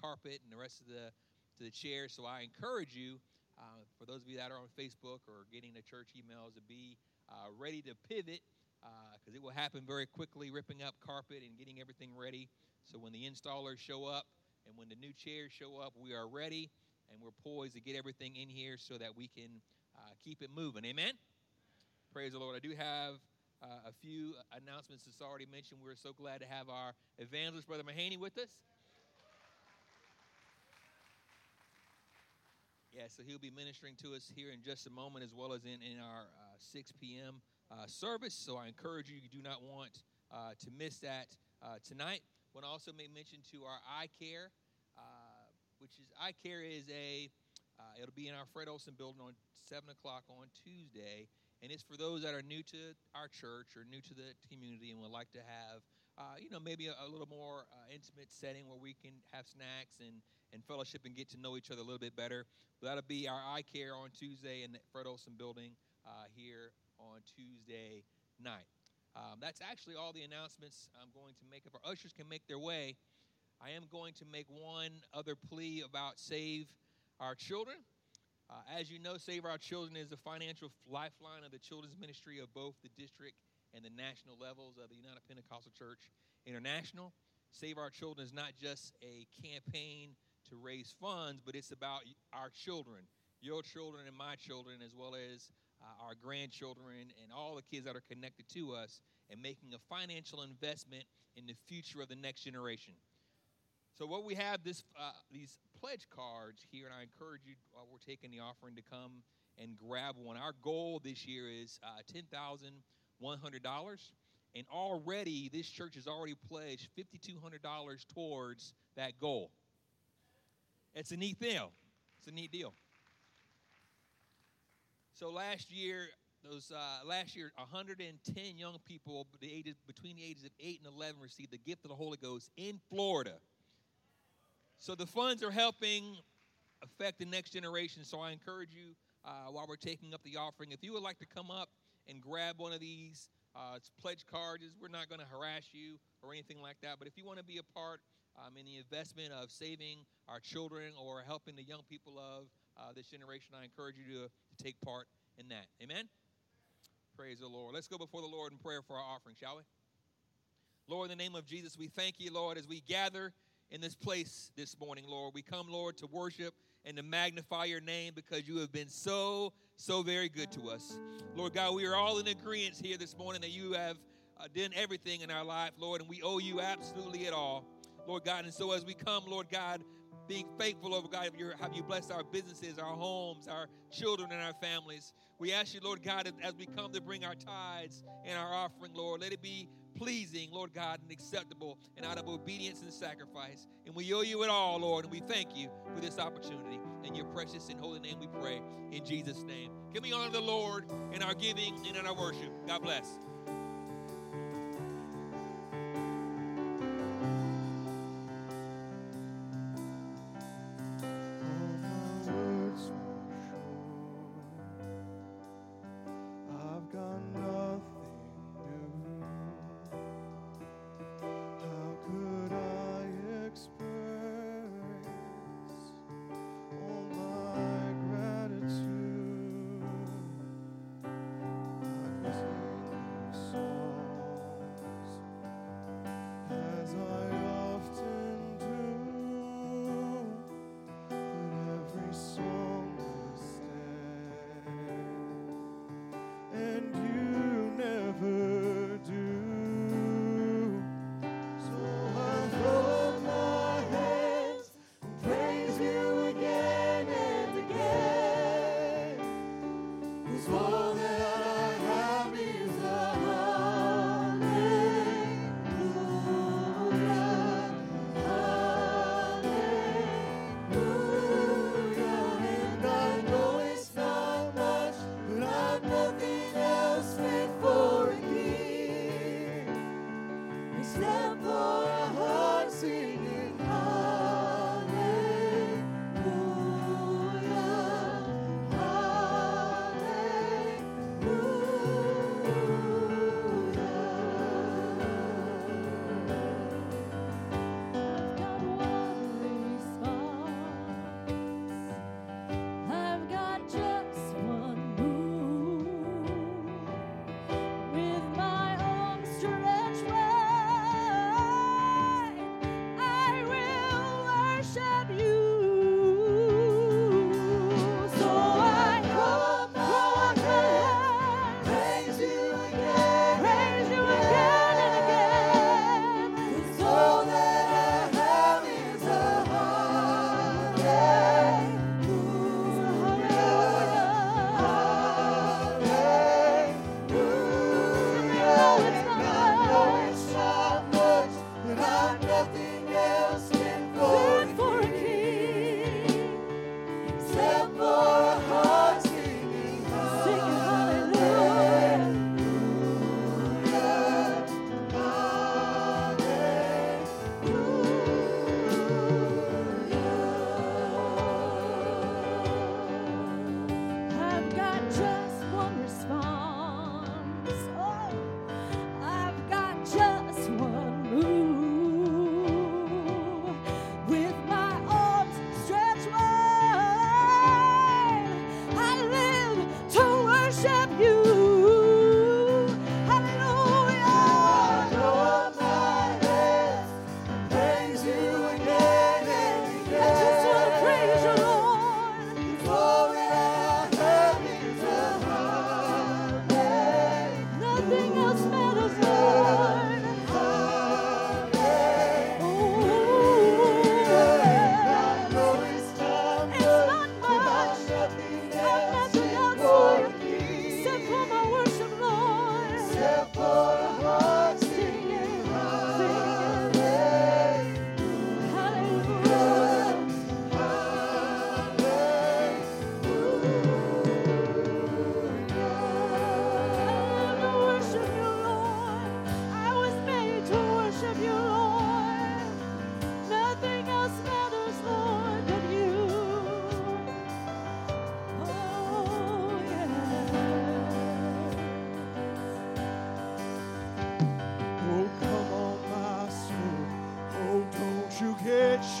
carpet and the rest of the to the chairs. So I encourage you, uh, for those of you that are on Facebook or getting the church emails, to be uh, ready to pivot because uh, it will happen very quickly, ripping up carpet and getting everything ready. So when the installers show up and when the new chairs show up, we are ready and we're poised to get everything in here so that we can uh, keep it moving. Amen. Praise the Lord. I do have uh, a few announcements that's already mentioned. We're so glad to have our evangelist, Brother Mahaney, with us. Yeah, so he'll be ministering to us here in just a moment, as well as in, in our uh, 6 p.m. Uh, service. So I encourage you, you do not want uh, to miss that uh, tonight. I want to also make mention to our eye care, uh, which is eye care is a, uh, it'll be in our Fred Olson building on 7 o'clock on Tuesday and it's for those that are new to our church or new to the community and would like to have, uh, you know, maybe a, a little more uh, intimate setting where we can have snacks and, and fellowship and get to know each other a little bit better. But that'll be our eye care on Tuesday in the Fred Olson building uh, here on Tuesday night. Um, that's actually all the announcements I'm going to make. If our ushers can make their way, I am going to make one other plea about Save Our Children. Uh, as you know, Save Our Children is the financial lifeline of the children's ministry of both the district and the national levels of the United Pentecostal Church International. Save Our Children is not just a campaign to raise funds, but it's about our children, your children and my children, as well as uh, our grandchildren and all the kids that are connected to us, and making a financial investment in the future of the next generation. So what we have this uh, these pledge cards here, and I encourage you while we're taking the offering to come and grab one. Our goal this year is uh, ten thousand dollars, and already this church has already pledged fifty two hundred dollars towards that goal. It's a neat deal. It's a neat deal. So last year, those uh, last year, 110 young people the ages, between the ages of 8 and 11 received the gift of the Holy Ghost in Florida. So the funds are helping affect the next generation. So I encourage you uh, while we're taking up the offering, if you would like to come up and grab one of these, uh, it's pledge cards. We're not going to harass you or anything like that. But if you want to be a part um, in the investment of saving our children or helping the young people of uh, this generation, I encourage you to, to take part in that. Amen? Praise the Lord. Let's go before the Lord in prayer for our offering, shall we? Lord, in the name of Jesus, we thank you, Lord, as we gather in this place this morning, Lord. We come, Lord, to worship and to magnify your name because you have been so, so very good to us. Lord God, we are all in agreement here this morning that you have uh, done everything in our life, Lord, and we owe you absolutely it all. Lord God, and so as we come, Lord God, being faithful over God, have you blessed our businesses, our homes, our children, and our families. We ask you, Lord God, as we come to bring our tithes and our offering, Lord, let it be pleasing, Lord God, and acceptable and out of obedience and sacrifice. And we owe you it all, Lord, and we thank you for this opportunity. In your precious and holy name we pray. In Jesus' name. Can we honor the Lord in our giving and in our worship? God bless.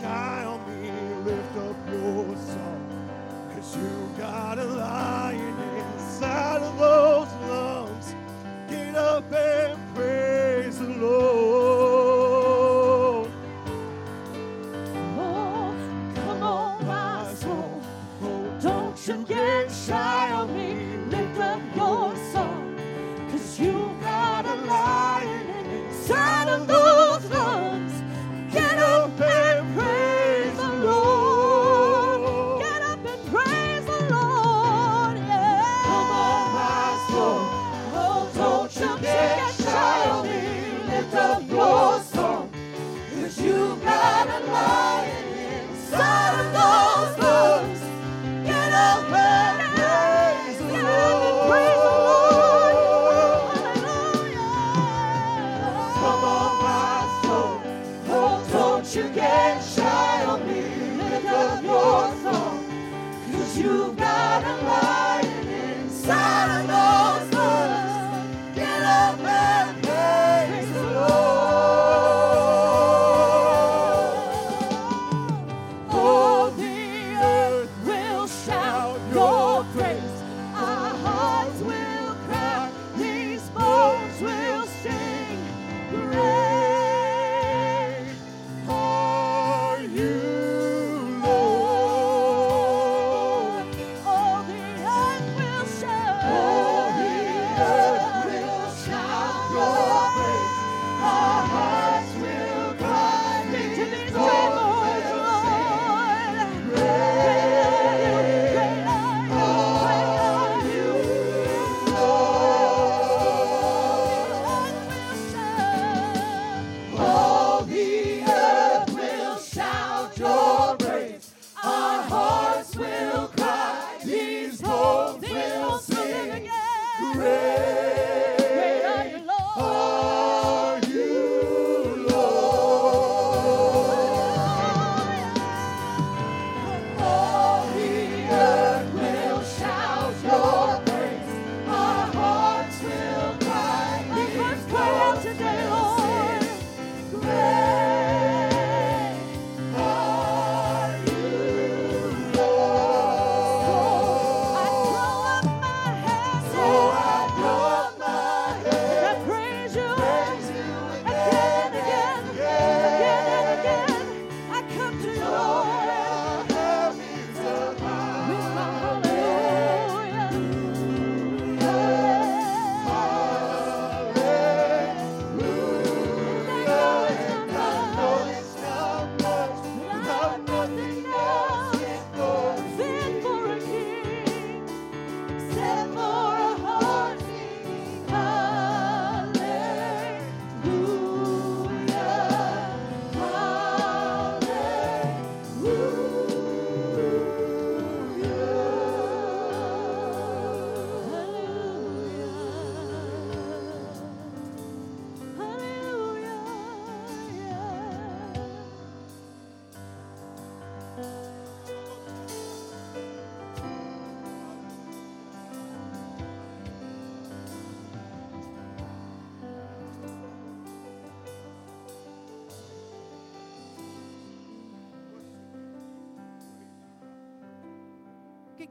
Shy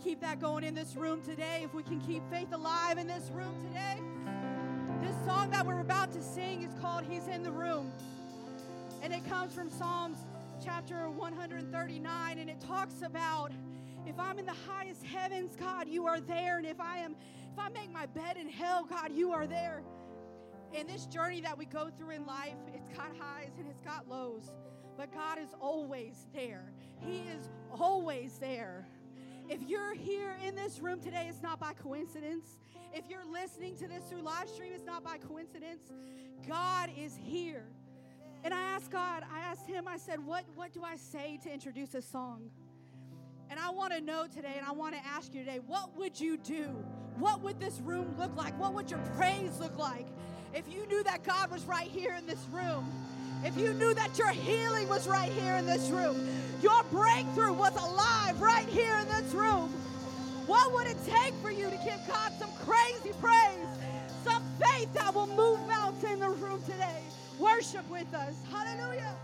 keep that going in this room today, if we can keep faith alive in this room today. This song that we're about to sing is called He's in the Room. And it comes from Psalms chapter 139 and it talks about if I'm in the highest heavens, God, you are there. And if I am if I make my bed in hell, God, you are there. In this journey that we go through in life, it's got highs and it's got lows. But God is always there. He is always there. If you're here in this room today, it's not by coincidence. If you're listening to this through live stream, it's not by coincidence. God is here. And I asked God, I asked him, I said, what, what do I say to introduce this song? And I want to know today, and I want to ask you today, what would you do? What would this room look like? What would your praise look like if you knew that God was right here in this room? If you knew that your healing was right here in this room, your breakthrough was alive right here in this room, what would it take for you to give God some crazy praise, some faith that will move mountains in the room today? Worship with us. Hallelujah.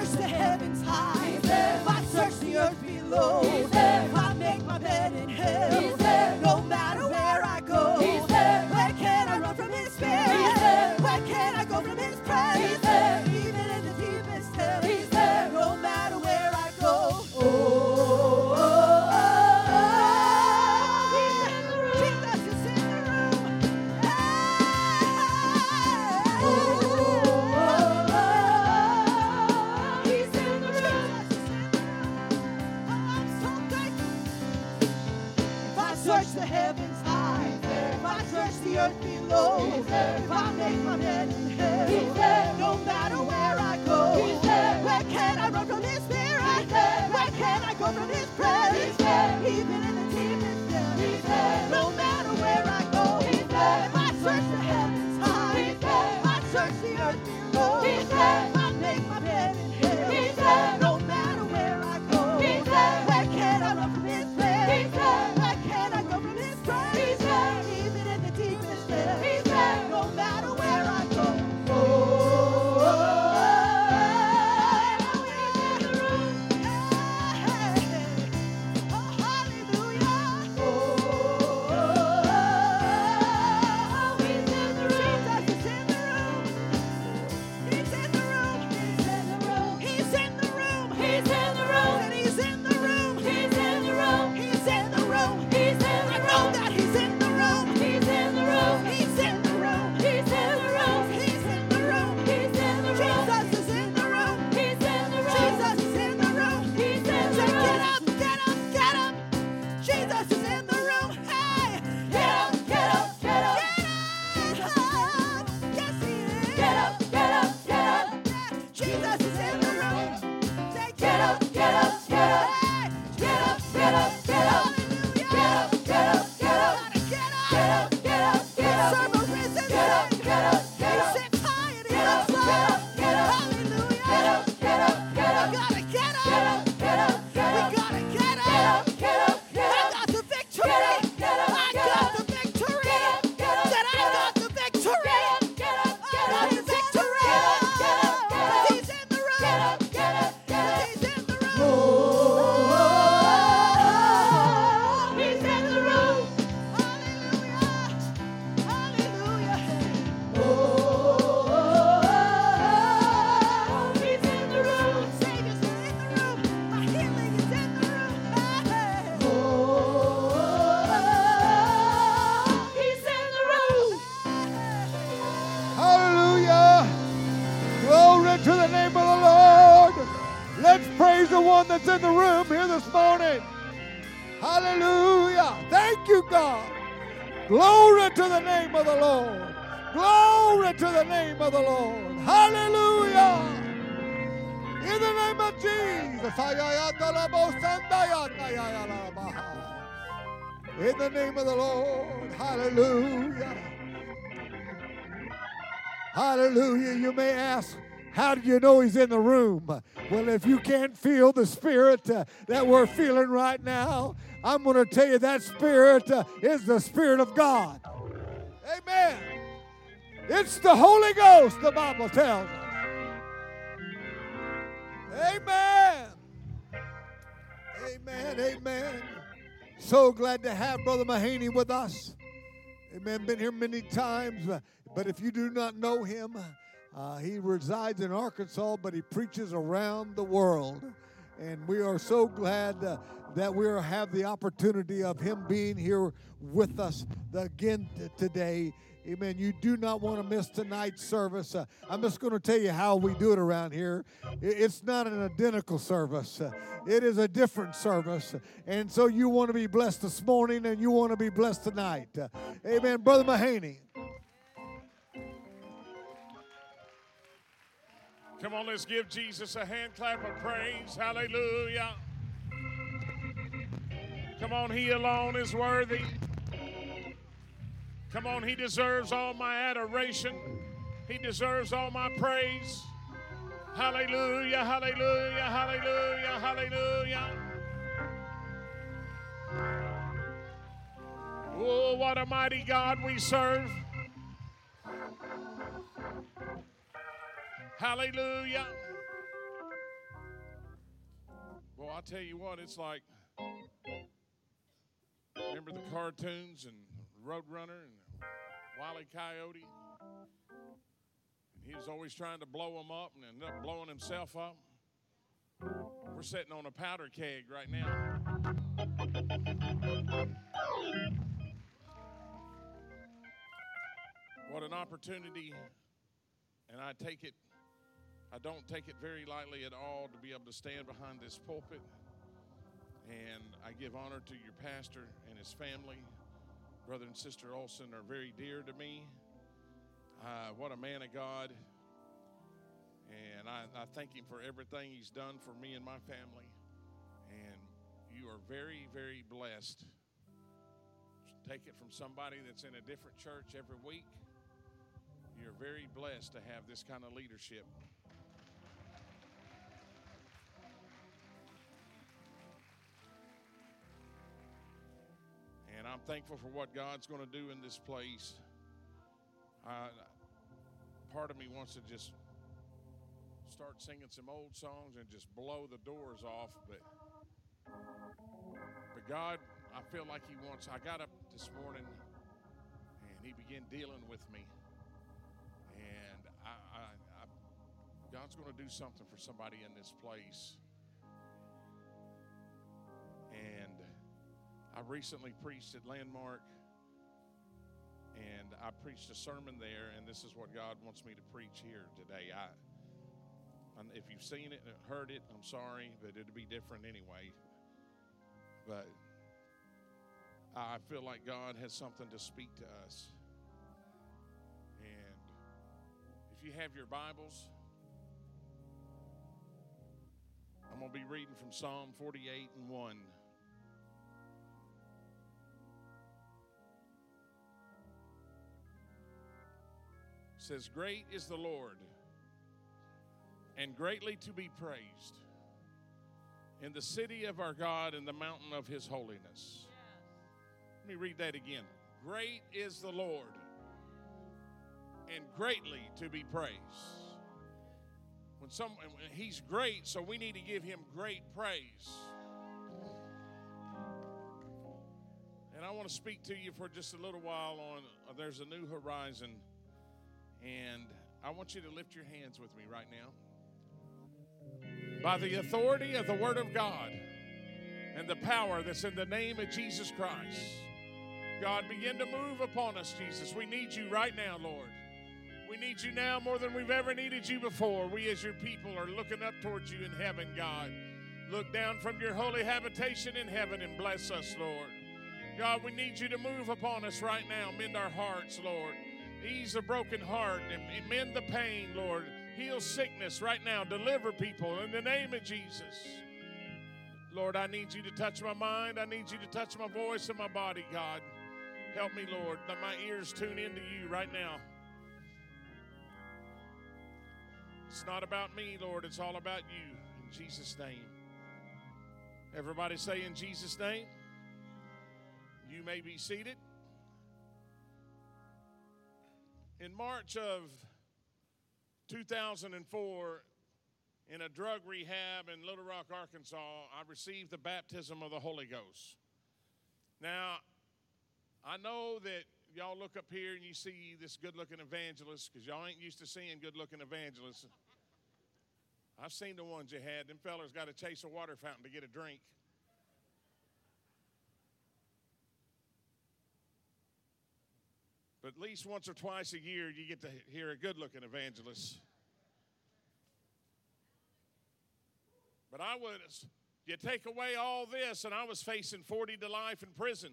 There. If I do you know he's in the room? Well, if you can't feel the spirit uh, that we're feeling right now, I'm going to tell you that spirit uh, is the spirit of God. Amen. It's the Holy Ghost, the Bible tells us. Amen. Amen. Amen. So glad to have Brother Mahaney with us. Amen. Been here many times, uh, but if you do not know him, uh, he resides in Arkansas, but he preaches around the world. And we are so glad uh, that we have the opportunity of him being here with us again t- today. Amen. You do not want to miss tonight's service. Uh, I'm just going to tell you how we do it around here. It's not an identical service, uh, it is a different service. And so you want to be blessed this morning and you want to be blessed tonight. Uh, amen. Brother Mahaney. Come on, let's give Jesus a hand clap of praise. Hallelujah. Come on, He alone is worthy. Come on, He deserves all my adoration, He deserves all my praise. Hallelujah, hallelujah, hallelujah, hallelujah. Oh, what a mighty God we serve. Hallelujah. Well, I'll tell you what, it's like remember the cartoons and Roadrunner and Wile E. Coyote? And he was always trying to blow them up and ended up blowing himself up. We're sitting on a powder keg right now. What an opportunity, and I take it I don't take it very lightly at all to be able to stand behind this pulpit. And I give honor to your pastor and his family. Brother and Sister Olson are very dear to me. Uh, what a man of God. And I, I thank him for everything he's done for me and my family. And you are very, very blessed. Take it from somebody that's in a different church every week. You're very blessed to have this kind of leadership. I'm thankful for what God's going to do in this place. Uh, part of me wants to just start singing some old songs and just blow the doors off, but but God, I feel like He wants. I got up this morning and He began dealing with me, and I, I, I God's going to do something for somebody in this place, and I recently preached at Landmark, and I preached a sermon there, and this is what God wants me to preach here today. I, if you've seen it and heard it, I'm sorry, but it'll be different anyway. But I feel like God has something to speak to us. And if you have your Bibles, I'm going to be reading from Psalm 48 and 1. Says, Great is the Lord, and greatly to be praised in the city of our God and the mountain of his holiness. Let me read that again. Great is the Lord, and greatly to be praised. When some he's great, so we need to give him great praise. And I want to speak to you for just a little while on uh, there's a new horizon and I want you to lift your hands with me right now. By the authority of the Word of God and the power that's in the name of Jesus Christ, God, begin to move upon us, Jesus. We need you right now, Lord. We need you now more than we've ever needed you before. We, as your people, are looking up towards you in heaven, God. Look down from your holy habitation in heaven and bless us, Lord. God, we need you to move upon us right now. Mend our hearts, Lord. Ease the broken heart and mend the pain, Lord. Heal sickness right now. Deliver people in the name of Jesus. Lord, I need you to touch my mind. I need you to touch my voice and my body, God. Help me, Lord. Let my ears tune into you right now. It's not about me, Lord. It's all about you. In Jesus' name. Everybody say, In Jesus' name. You may be seated. In March of 2004, in a drug rehab in Little Rock, Arkansas, I received the baptism of the Holy Ghost. Now, I know that y'all look up here and you see this good looking evangelist because y'all ain't used to seeing good looking evangelists. I've seen the ones you had. Them fellers got to chase a water fountain to get a drink. But at least once or twice a year, you get to hear a good looking evangelist. But I was, you take away all this, and I was facing 40 to life in prison,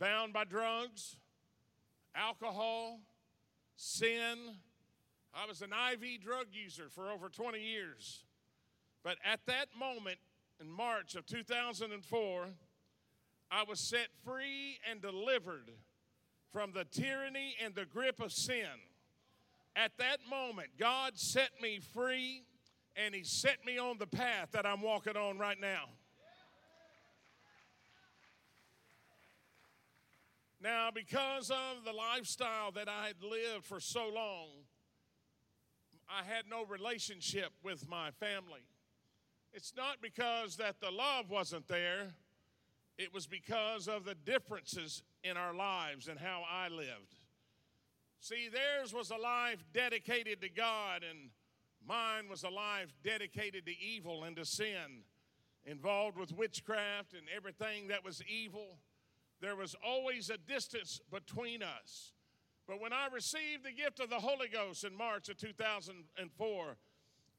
bound by drugs, alcohol, sin. I was an IV drug user for over 20 years. But at that moment in March of 2004, I was set free and delivered from the tyranny and the grip of sin. At that moment, God set me free and He set me on the path that I'm walking on right now. Now, because of the lifestyle that I had lived for so long, I had no relationship with my family. It's not because that the love wasn't there, it was because of the differences in our lives and how I lived. See, theirs was a life dedicated to God, and mine was a life dedicated to evil and to sin, involved with witchcraft and everything that was evil. There was always a distance between us. But when I received the gift of the Holy Ghost in March of 2004,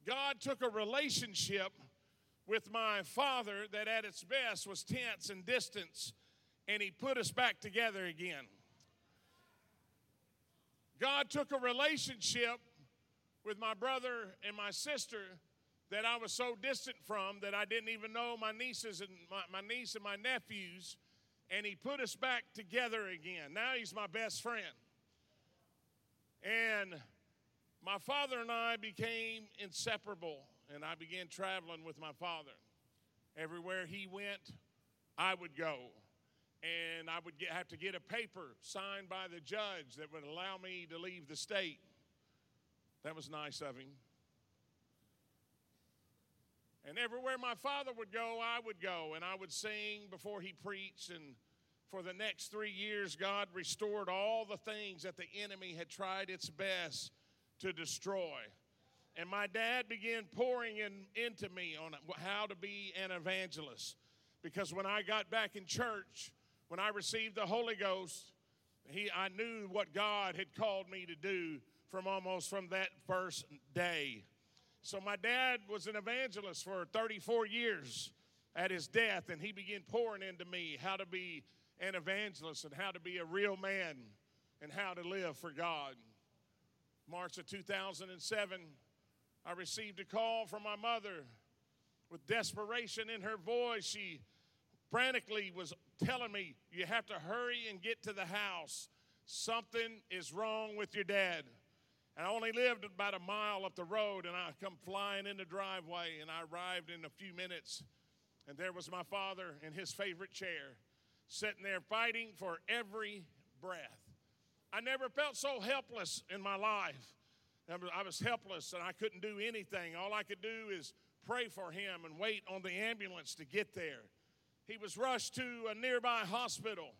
God took a relationship with my father that at its best was tense and distance and He put us back together again. God took a relationship with my brother and my sister that I was so distant from that I didn't even know my nieces and my, my niece and my nephews, and He put us back together again. Now He's my best friend. And my father and I became inseparable, and I began traveling with my father. Everywhere he went, I would go and I would get, have to get a paper signed by the judge that would allow me to leave the state. That was nice of him. And everywhere my father would go, I would go, and I would sing before he preached. And for the next three years, God restored all the things that the enemy had tried its best to destroy. And my dad began pouring in, into me on how to be an evangelist. Because when I got back in church, when I received the Holy Ghost, he, I knew what God had called me to do from almost from that first day. So my dad was an evangelist for 34 years at his death, and he began pouring into me how to be an evangelist and how to be a real man and how to live for God. March of 2007, I received a call from my mother with desperation in her voice. She frantically was telling me, You have to hurry and get to the house. Something is wrong with your dad. And I only lived about a mile up the road, and I come flying in the driveway, and I arrived in a few minutes. And there was my father in his favorite chair, sitting there fighting for every breath. I never felt so helpless in my life. I was helpless and I couldn't do anything. All I could do is pray for him and wait on the ambulance to get there. He was rushed to a nearby hospital.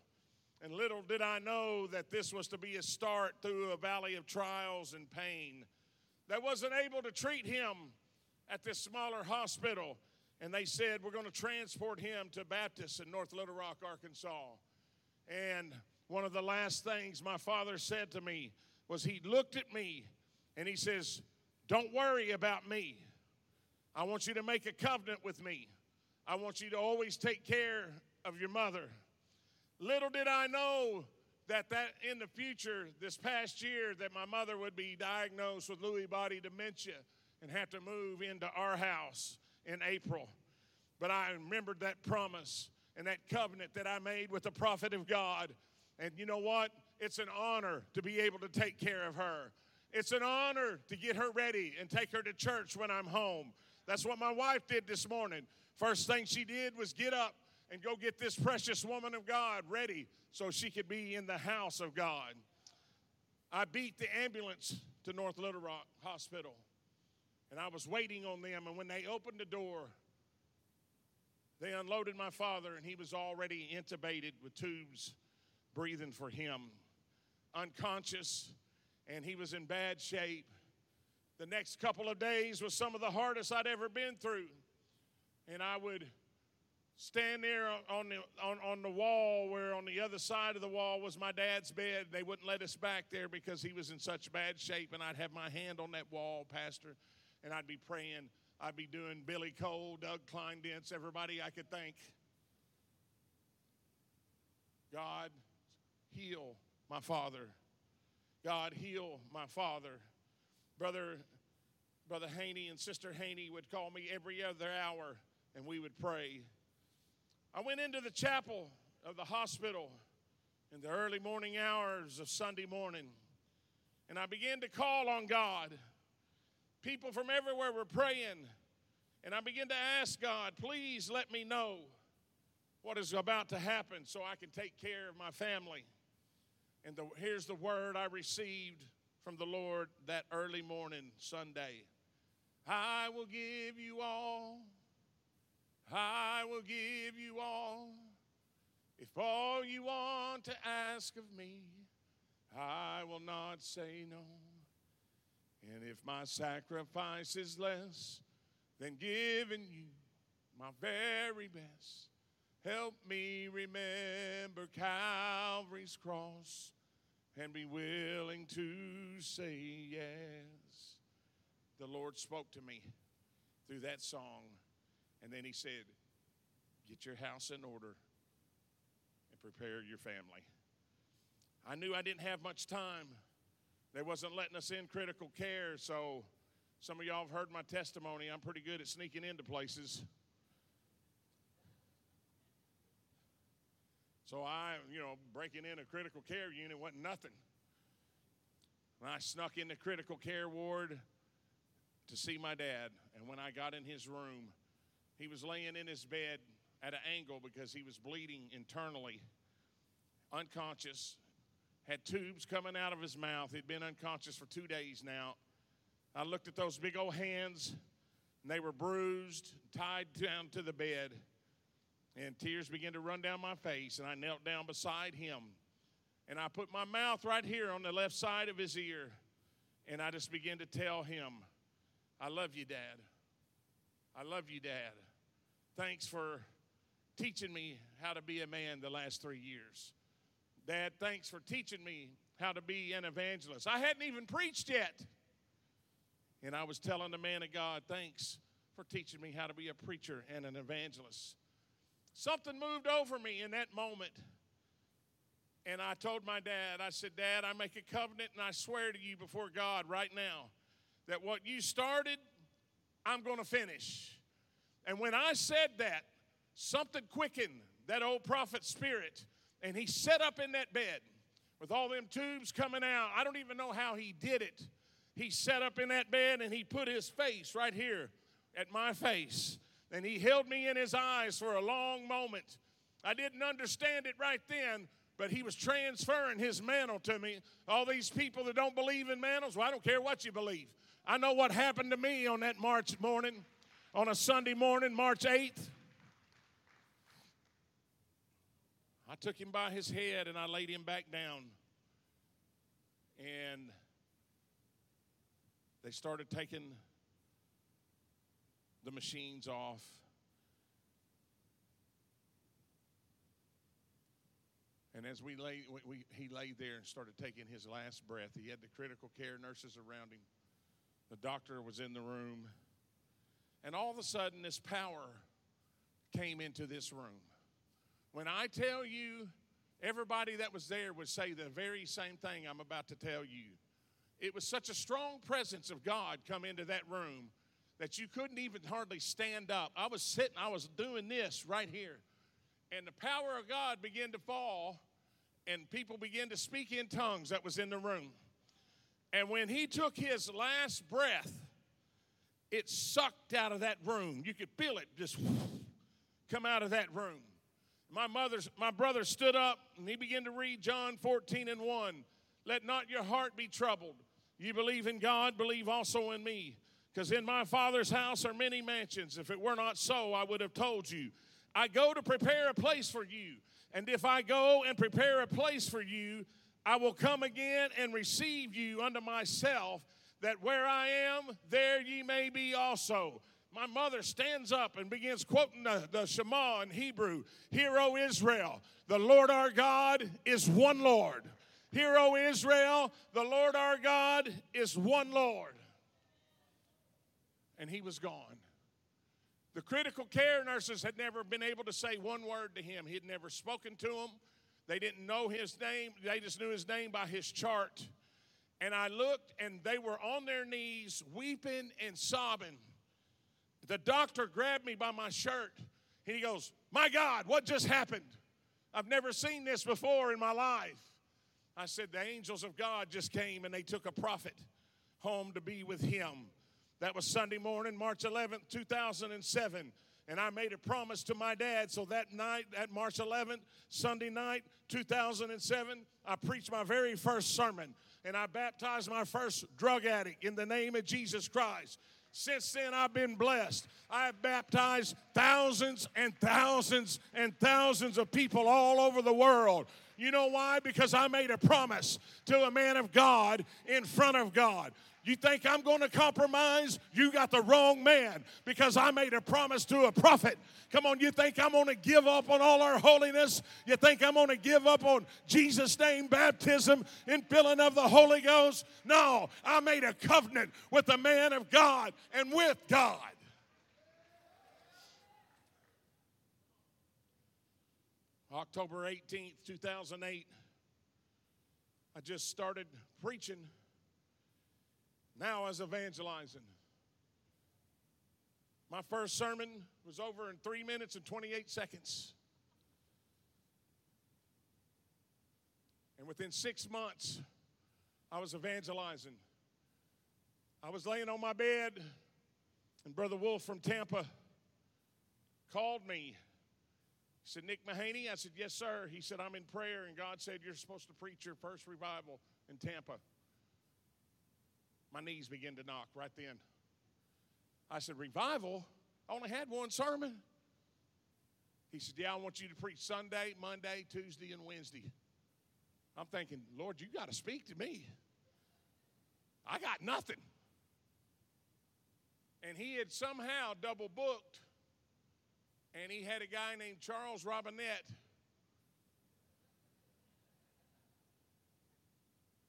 And little did I know that this was to be a start through a valley of trials and pain. They wasn't able to treat him at this smaller hospital. And they said, We're going to transport him to Baptist in North Little Rock, Arkansas. And one of the last things my father said to me was he looked at me and he says, Don't worry about me. I want you to make a covenant with me. I want you to always take care of your mother. Little did I know that that in the future, this past year, that my mother would be diagnosed with Lewy body dementia and have to move into our house in April. But I remembered that promise and that covenant that I made with the prophet of God. And you know what? It's an honor to be able to take care of her. It's an honor to get her ready and take her to church when I'm home. That's what my wife did this morning. First thing she did was get up and go get this precious woman of God ready so she could be in the house of God. I beat the ambulance to North Little Rock Hospital and I was waiting on them. And when they opened the door, they unloaded my father, and he was already intubated with tubes breathing for him, unconscious, and he was in bad shape. The next couple of days was some of the hardest I'd ever been through. And I would stand there on the, on, on the wall where on the other side of the wall was my dad's bed. They wouldn't let us back there because he was in such bad shape. And I'd have my hand on that wall, Pastor, and I'd be praying. I'd be doing Billy Cole, Doug Kleindienst, everybody I could think. God, heal my father. God, heal my father. Brother, Brother Haney and Sister Haney would call me every other hour, and we would pray. I went into the chapel of the hospital in the early morning hours of Sunday morning, and I began to call on God. People from everywhere were praying, and I began to ask God, please let me know what is about to happen so I can take care of my family. And the, here's the word I received from the Lord that early morning, Sunday I will give you all. I will give you all. If all you want to ask of me, I will not say no. And if my sacrifice is less than giving you my very best, help me remember Calvary's cross and be willing to say yes. The Lord spoke to me through that song, and then He said, Get your house in order and prepare your family. I knew I didn't have much time. They wasn't letting us in critical care, so some of y'all have heard my testimony. I'm pretty good at sneaking into places. So I, you know, breaking in a critical care unit wasn't nothing. I snuck in the critical care ward to see my dad. And when I got in his room, he was laying in his bed at an angle because he was bleeding internally, unconscious, had tubes coming out of his mouth. He'd been unconscious for two days now. I looked at those big old hands, and they were bruised, tied down to the bed. And tears began to run down my face, and I knelt down beside him. And I put my mouth right here on the left side of his ear, and I just began to tell him, I love you, Dad. I love you, Dad. Thanks for teaching me how to be a man the last three years. Dad, thanks for teaching me how to be an evangelist. I hadn't even preached yet. And I was telling the man of God, thanks for teaching me how to be a preacher and an evangelist. Something moved over me in that moment. And I told my dad, I said, Dad, I make a covenant and I swear to you before God right now that what you started, I'm going to finish. And when I said that, something quickened that old prophet spirit and he sat up in that bed with all them tubes coming out. I don't even know how he did it. He sat up in that bed and he put his face right here at my face. And he held me in his eyes for a long moment. I didn't understand it right then, but he was transferring his mantle to me. All these people that don't believe in mantles, well, I don't care what you believe. I know what happened to me on that March morning, on a Sunday morning, March 8th. I took him by his head and I laid him back down. And they started taking the machines off. And as we lay, we, we, he lay there and started taking his last breath. He had the critical care nurses around him. The doctor was in the room. And all of a sudden, this power came into this room. When I tell you, Everybody that was there would say the very same thing I'm about to tell you. It was such a strong presence of God come into that room that you couldn't even hardly stand up. I was sitting, I was doing this right here. And the power of God began to fall, and people began to speak in tongues that was in the room. And when he took his last breath, it sucked out of that room. You could feel it just come out of that room. My mother's my brother stood up and he began to read John 14 and 1. Let not your heart be troubled. You believe in God, believe also in me. Because in my Father's house are many mansions. If it were not so, I would have told you. I go to prepare a place for you. And if I go and prepare a place for you, I will come again and receive you unto myself, that where I am, there ye may be also. My mother stands up and begins quoting the, the Shema in Hebrew Hear, O Israel, the Lord our God is one Lord. Hear, O Israel, the Lord our God is one Lord. And he was gone. The critical care nurses had never been able to say one word to him. He had never spoken to them. They didn't know his name, they just knew his name by his chart. And I looked, and they were on their knees, weeping and sobbing. The doctor grabbed me by my shirt. And he goes, My God, what just happened? I've never seen this before in my life. I said, The angels of God just came and they took a prophet home to be with him. That was Sunday morning, March 11th, 2007. And I made a promise to my dad. So that night, that March 11th, Sunday night, 2007, I preached my very first sermon. And I baptized my first drug addict in the name of Jesus Christ. Since then, I've been blessed. I have baptized thousands and thousands and thousands of people all over the world. You know why? Because I made a promise to a man of God in front of God. You think I'm going to compromise? You got the wrong man because I made a promise to a prophet. Come on, you think I'm going to give up on all our holiness? You think I'm going to give up on Jesus' name baptism and filling of the Holy Ghost? No, I made a covenant with the man of God and with God. October 18th, 2008, I just started preaching now I was evangelizing. My first sermon was over in three minutes and 28 seconds. And within six months, I was evangelizing. I was laying on my bed, and Brother Wolf from Tampa called me. He said, Nick Mahaney? I said, Yes, sir. He said, I'm in prayer, and God said, You're supposed to preach your first revival in Tampa. My knees began to knock right then. I said, Revival? I only had one sermon. He said, Yeah, I want you to preach Sunday, Monday, Tuesday, and Wednesday. I'm thinking, Lord, you got to speak to me. I got nothing. And he had somehow double booked, and he had a guy named Charles Robinette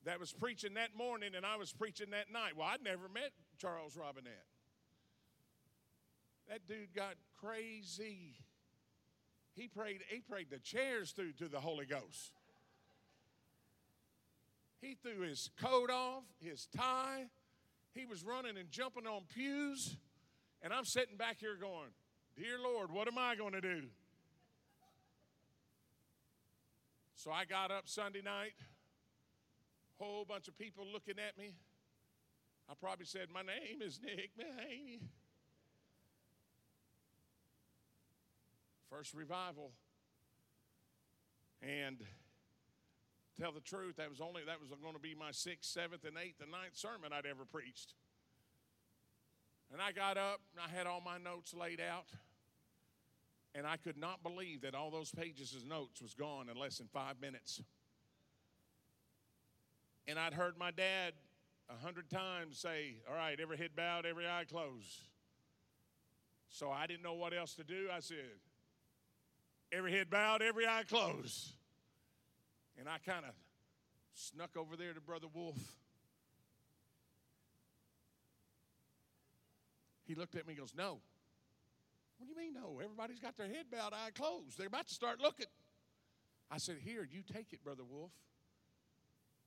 that was preaching that morning and I was preaching that night. Well, I'd never met Charles Robinette. That dude got crazy. He prayed, he prayed the chairs through to the Holy Ghost. He threw his coat off, his tie. He was running and jumping on pews. And I'm sitting back here going, Dear Lord, what am I going to do? So I got up Sunday night whole bunch of people looking at me. I probably said, My name is Nick Mahaney. First revival. And tell the truth, that was only that was going to be my sixth, seventh, and eighth and ninth sermon I'd ever preached. And I got up and I had all my notes laid out. And I could not believe that all those pages of notes was gone in less than five minutes. And I'd heard my dad a hundred times say, All right, every head bowed, every eye closed. So I didn't know what else to do. I said, Every head bowed, every eye closed. And I kind of snuck over there to Brother Wolf. He looked at me and goes, No. What do you mean, no? Everybody's got their head bowed, eye closed. They're about to start looking. I said, Here, you take it, Brother Wolf.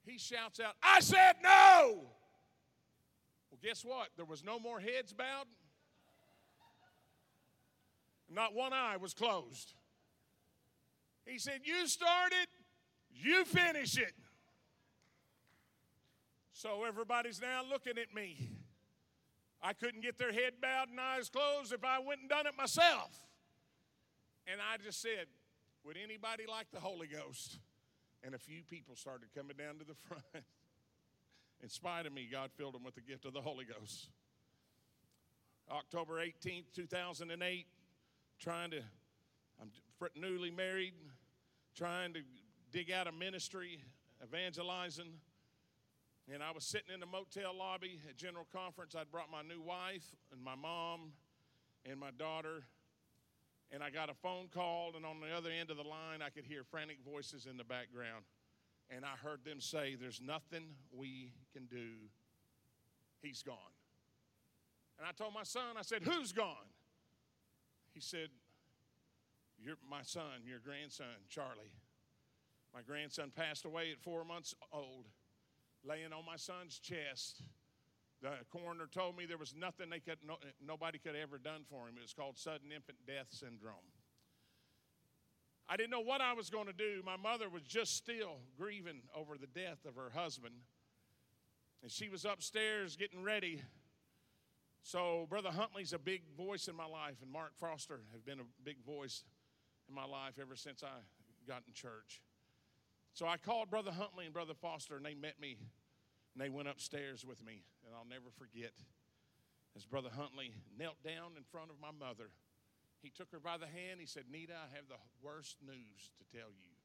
He shouts out, I said no. Well, guess what? There was no more heads bowed. Not one eye was closed. He said, You started, you finish it. So everybody's now looking at me. I couldn't get their head bowed and eyes closed if I went and done it myself. And I just said, Would anybody like the Holy Ghost? And a few people started coming down to the front. In spite of me, God filled them with the gift of the Holy Ghost. October 18th, 2008, trying to, I'm newly married, trying to dig out a ministry, evangelizing. And I was sitting in the motel lobby at General Conference. I'd brought my new wife and my mom and my daughter. And I got a phone call, and on the other end of the line, I could hear frantic voices in the background. And I heard them say, There's nothing we can do. He's gone. And I told my son, I said, Who's gone? He said, You're my son, your grandson, Charlie. My grandson passed away at four months old, laying on my son's chest. The coroner told me there was nothing they could, no, nobody could ever done for him. It was called sudden infant death syndrome. I didn't know what I was going to do. My mother was just still grieving over the death of her husband. And she was upstairs getting ready. So, Brother Huntley's a big voice in my life, and Mark Foster has been a big voice in my life ever since I got in church. So I called Brother Huntley and Brother Foster, and they met me, and they went upstairs with me. And I'll never forget as Brother Huntley knelt down in front of my mother. He took her by the hand. He said, Nita, I have the worst news to tell you.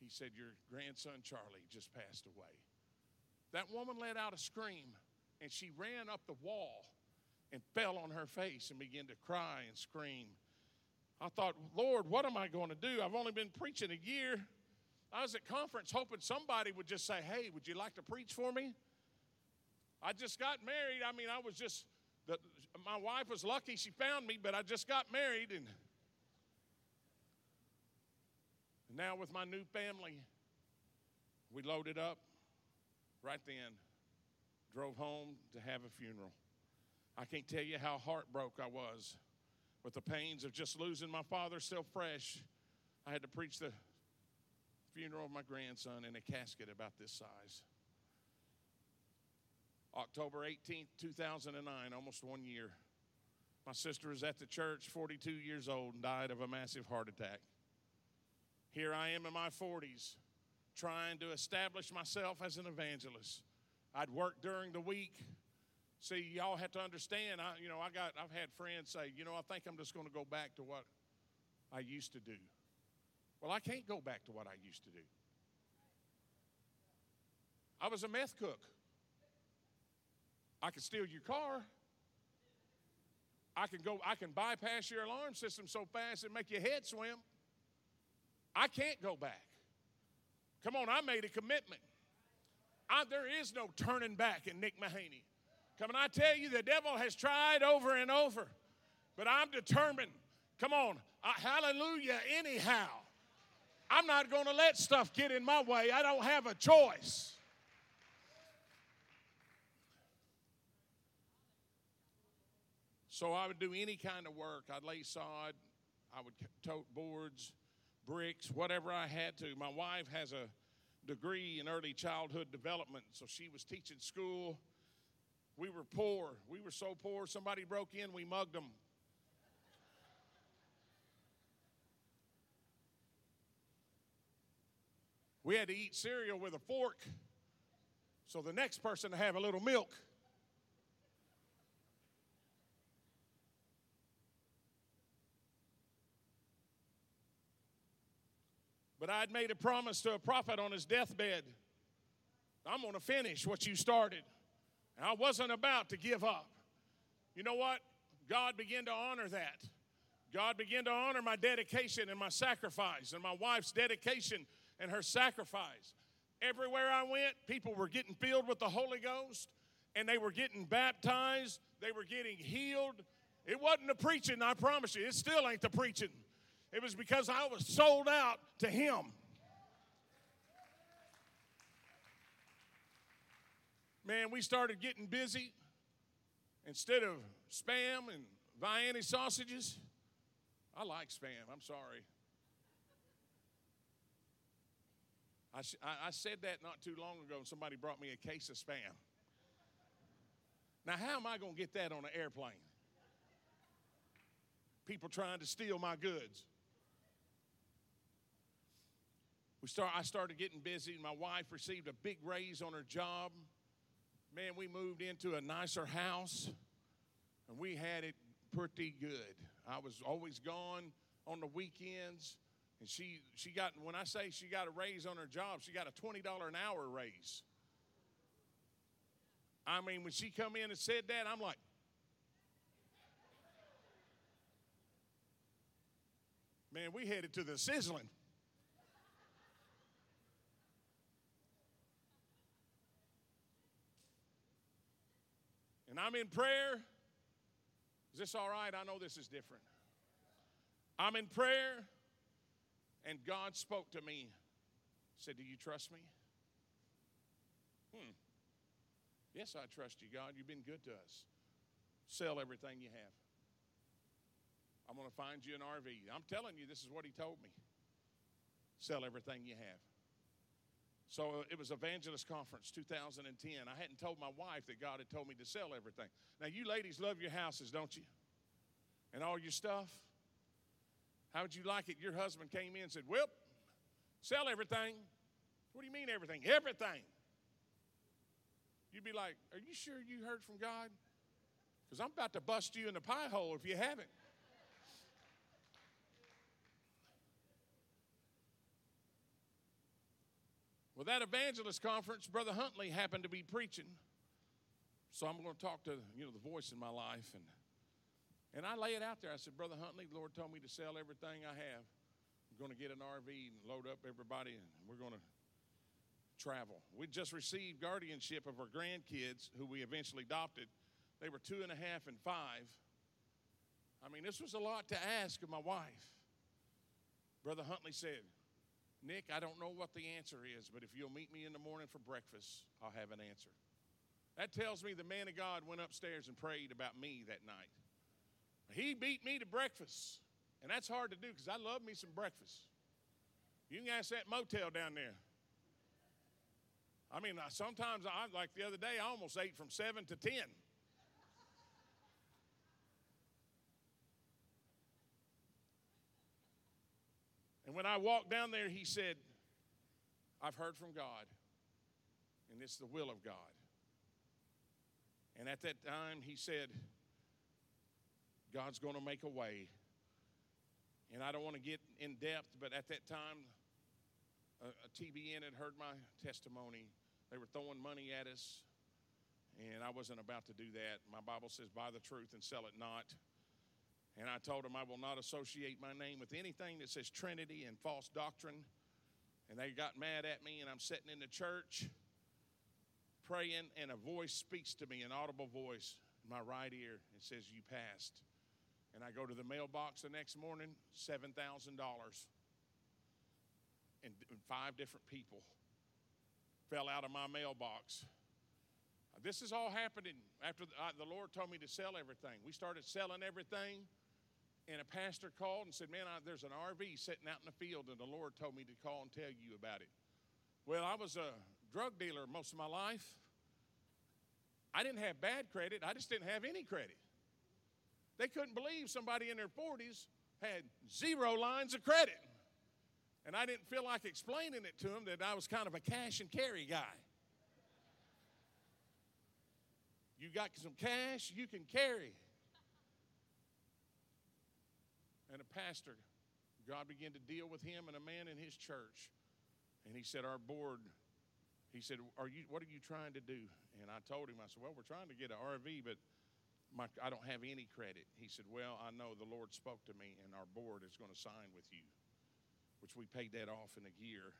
He said, Your grandson Charlie just passed away. That woman let out a scream, and she ran up the wall and fell on her face and began to cry and scream. I thought, Lord, what am I going to do? I've only been preaching a year. I was at conference hoping somebody would just say, Hey, would you like to preach for me? I just got married. I mean, I was just, the, my wife was lucky she found me, but I just got married. And, and now with my new family, we loaded up right then, drove home to have a funeral. I can't tell you how heartbroken I was with the pains of just losing my father still fresh. I had to preach the funeral of my grandson in a casket about this size. October 18th, 2009, almost one year. My sister was at the church, 42 years old, and died of a massive heart attack. Here I am in my 40s, trying to establish myself as an evangelist. I'd work during the week. See, y'all have to understand. I, you know, I got. I've had friends say, you know, I think I'm just going to go back to what I used to do. Well, I can't go back to what I used to do. I was a meth cook. I could steal your car. I can go, I can bypass your alarm system so fast it make your head swim. I can't go back. Come on, I made a commitment. I, there is no turning back in Nick Mahaney. Come on, I tell you, the devil has tried over and over, but I'm determined. Come on, I, hallelujah, anyhow. I'm not going to let stuff get in my way. I don't have a choice. So I would do any kind of work. I'd lay sod, I would tote boards, bricks, whatever I had to. My wife has a degree in early childhood development, so she was teaching school. We were poor. We were so poor, somebody broke in, we mugged them. We had to eat cereal with a fork so the next person to have a little milk. But I'd made a promise to a prophet on his deathbed I'm going to finish what you started. And I wasn't about to give up. You know what? God began to honor that. God began to honor my dedication and my sacrifice and my wife's dedication and her sacrifice. Everywhere I went, people were getting filled with the Holy Ghost and they were getting baptized, they were getting healed. It wasn't the preaching, I promise you. It still ain't the preaching. It was because I was sold out to Him. Man, we started getting busy. Instead of spam and Vienna sausages, I like spam, I'm sorry. I, I, said that not too long ago, and somebody brought me a case of spam. Now, how am I going to get that on an airplane? People trying to steal my goods. We start, I started getting busy. and My wife received a big raise on her job. Man, we moved into a nicer house, and we had it pretty good. I was always gone on the weekends. And she, she got, when I say she got a raise on her job, she got a $20 an hour raise. I mean, when she come in and said that, I'm like, man, we headed to the sizzling. And I'm in prayer. Is this all right? I know this is different. I'm in prayer, and God spoke to me. Said, Do you trust me? Hmm. Yes, I trust you, God. You've been good to us. Sell everything you have. I'm going to find you an RV. I'm telling you, this is what he told me. Sell everything you have. So uh, it was Evangelist Conference 2010. I hadn't told my wife that God had told me to sell everything. Now, you ladies love your houses, don't you? And all your stuff. How would you like it? Your husband came in and said, Well, sell everything. What do you mean everything? Everything. You'd be like, Are you sure you heard from God? Because I'm about to bust you in the pie hole if you haven't. Well, that evangelist conference, Brother Huntley happened to be preaching. So I'm going to talk to, you know, the voice in my life. And, and I lay it out there. I said, Brother Huntley, the Lord told me to sell everything I have. I'm going to get an RV and load up everybody, and we're going to travel. We just received guardianship of our grandkids, who we eventually adopted. They were two and a half and five. I mean, this was a lot to ask of my wife. Brother Huntley said, Nick, I don't know what the answer is, but if you'll meet me in the morning for breakfast, I'll have an answer. That tells me the man of God went upstairs and prayed about me that night. He beat me to breakfast, and that's hard to do because I love me some breakfast. You can ask that motel down there. I mean, sometimes I like the other day, I almost ate from seven to ten. And when I walked down there, he said, I've heard from God, and it's the will of God. And at that time, he said, God's going to make a way. And I don't want to get in depth, but at that time, a, a TBN had heard my testimony. They were throwing money at us, and I wasn't about to do that. My Bible says, Buy the truth and sell it not. And I told them I will not associate my name with anything that says Trinity and false doctrine. And they got mad at me, and I'm sitting in the church praying, and a voice speaks to me, an audible voice in my right ear. It says, You passed. And I go to the mailbox the next morning, $7,000. And five different people fell out of my mailbox. This is all happening after the Lord told me to sell everything. We started selling everything. And a pastor called and said, Man, I, there's an RV sitting out in the field, and the Lord told me to call and tell you about it. Well, I was a drug dealer most of my life. I didn't have bad credit, I just didn't have any credit. They couldn't believe somebody in their 40s had zero lines of credit. And I didn't feel like explaining it to them that I was kind of a cash and carry guy. You got some cash, you can carry. and a pastor, God began to deal with him and a man in his church. And he said, Our board, he said, are you, What are you trying to do? And I told him, I said, Well, we're trying to get an RV, but my, I don't have any credit. He said, Well, I know the Lord spoke to me, and our board is going to sign with you, which we paid that off in a year.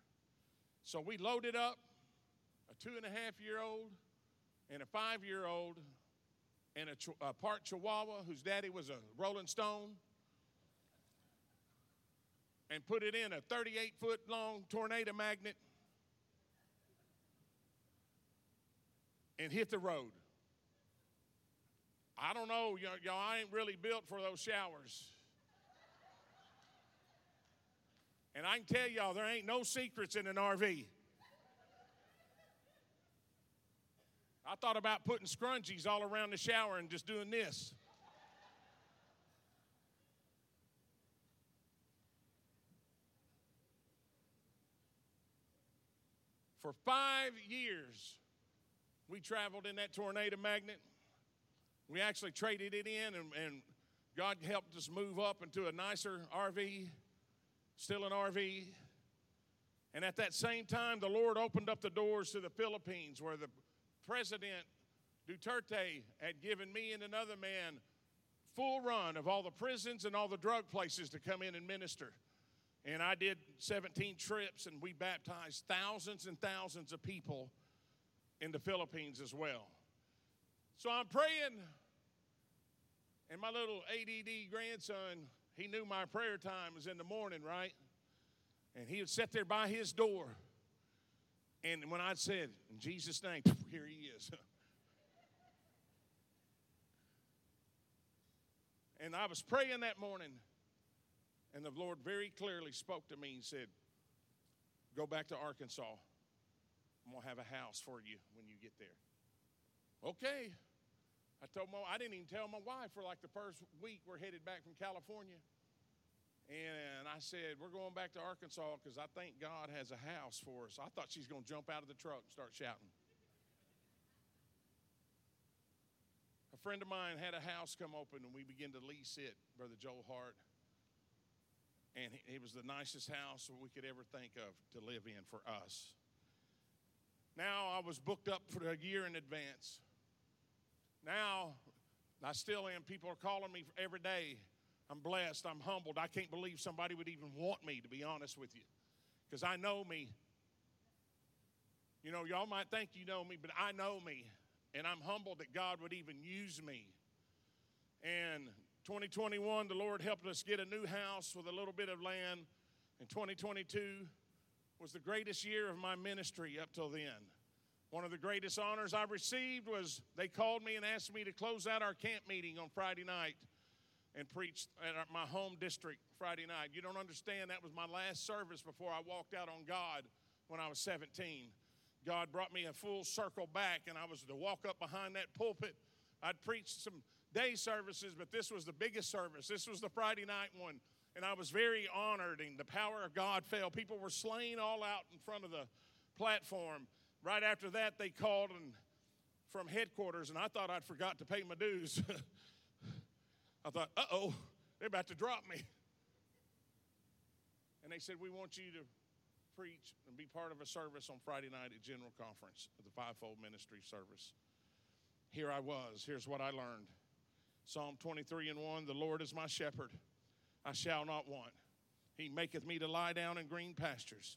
So we loaded up a two and a half year old and a five year old and a, a part Chihuahua whose daddy was a Rolling Stone and put it in a 38 foot long tornado magnet and hit the road. I don't know, y'all, y'all I ain't really built for those showers. And I can tell y'all, there ain't no secrets in an RV. I thought about putting scrunchies all around the shower and just doing this. For five years, we traveled in that tornado magnet. We actually traded it in, and, and God helped us move up into a nicer RV, still an RV. And at that same time, the Lord opened up the doors to the Philippines, where the President Duterte had given me and another man full run of all the prisons and all the drug places to come in and minister. And I did 17 trips and we baptized thousands and thousands of people in the Philippines as well. So I'm praying, and my little ADD grandson, he knew my prayer time was in the morning, right? And he would sit there by his door. And when I said, in Jesus' name, here he is. and I was praying that morning, and the Lord very clearly spoke to me and said, Go back to Arkansas. I'm going to have a house for you when you get there. Okay. I told my I didn't even tell my wife for like the first week we're headed back from California. And I said, We're going back to Arkansas because I think God has a house for us. I thought she's going to jump out of the truck and start shouting. A friend of mine had a house come open and we began to lease it, Brother Joel Hart and it was the nicest house we could ever think of to live in for us. Now I was booked up for a year in advance. Now I still am. People are calling me every day. I'm blessed. I'm humbled. I can't believe somebody would even want me, to be honest with you, because I know me. You know, y'all might think you know me, but I know me, and I'm humbled that God would even use me. And 2021, the Lord helped us get a new house with a little bit of land. And 2022 was the greatest year of my ministry up till then. One of the greatest honors I received was they called me and asked me to close out our camp meeting on Friday night and preach at my home district Friday night. You don't understand, that was my last service before I walked out on God when I was 17. God brought me a full circle back, and I was to walk up behind that pulpit. I'd preached some day services, but this was the biggest service. This was the Friday night one. And I was very honored, and the power of God fell. People were slain all out in front of the platform. Right after that, they called and from headquarters, and I thought I'd forgot to pay my dues. I thought, uh oh, they're about to drop me. And they said, We want you to preach and be part of a service on Friday night at General Conference, the fivefold ministry service. Here I was. Here's what I learned. Psalm 23 and 1 The Lord is my shepherd, I shall not want. He maketh me to lie down in green pastures.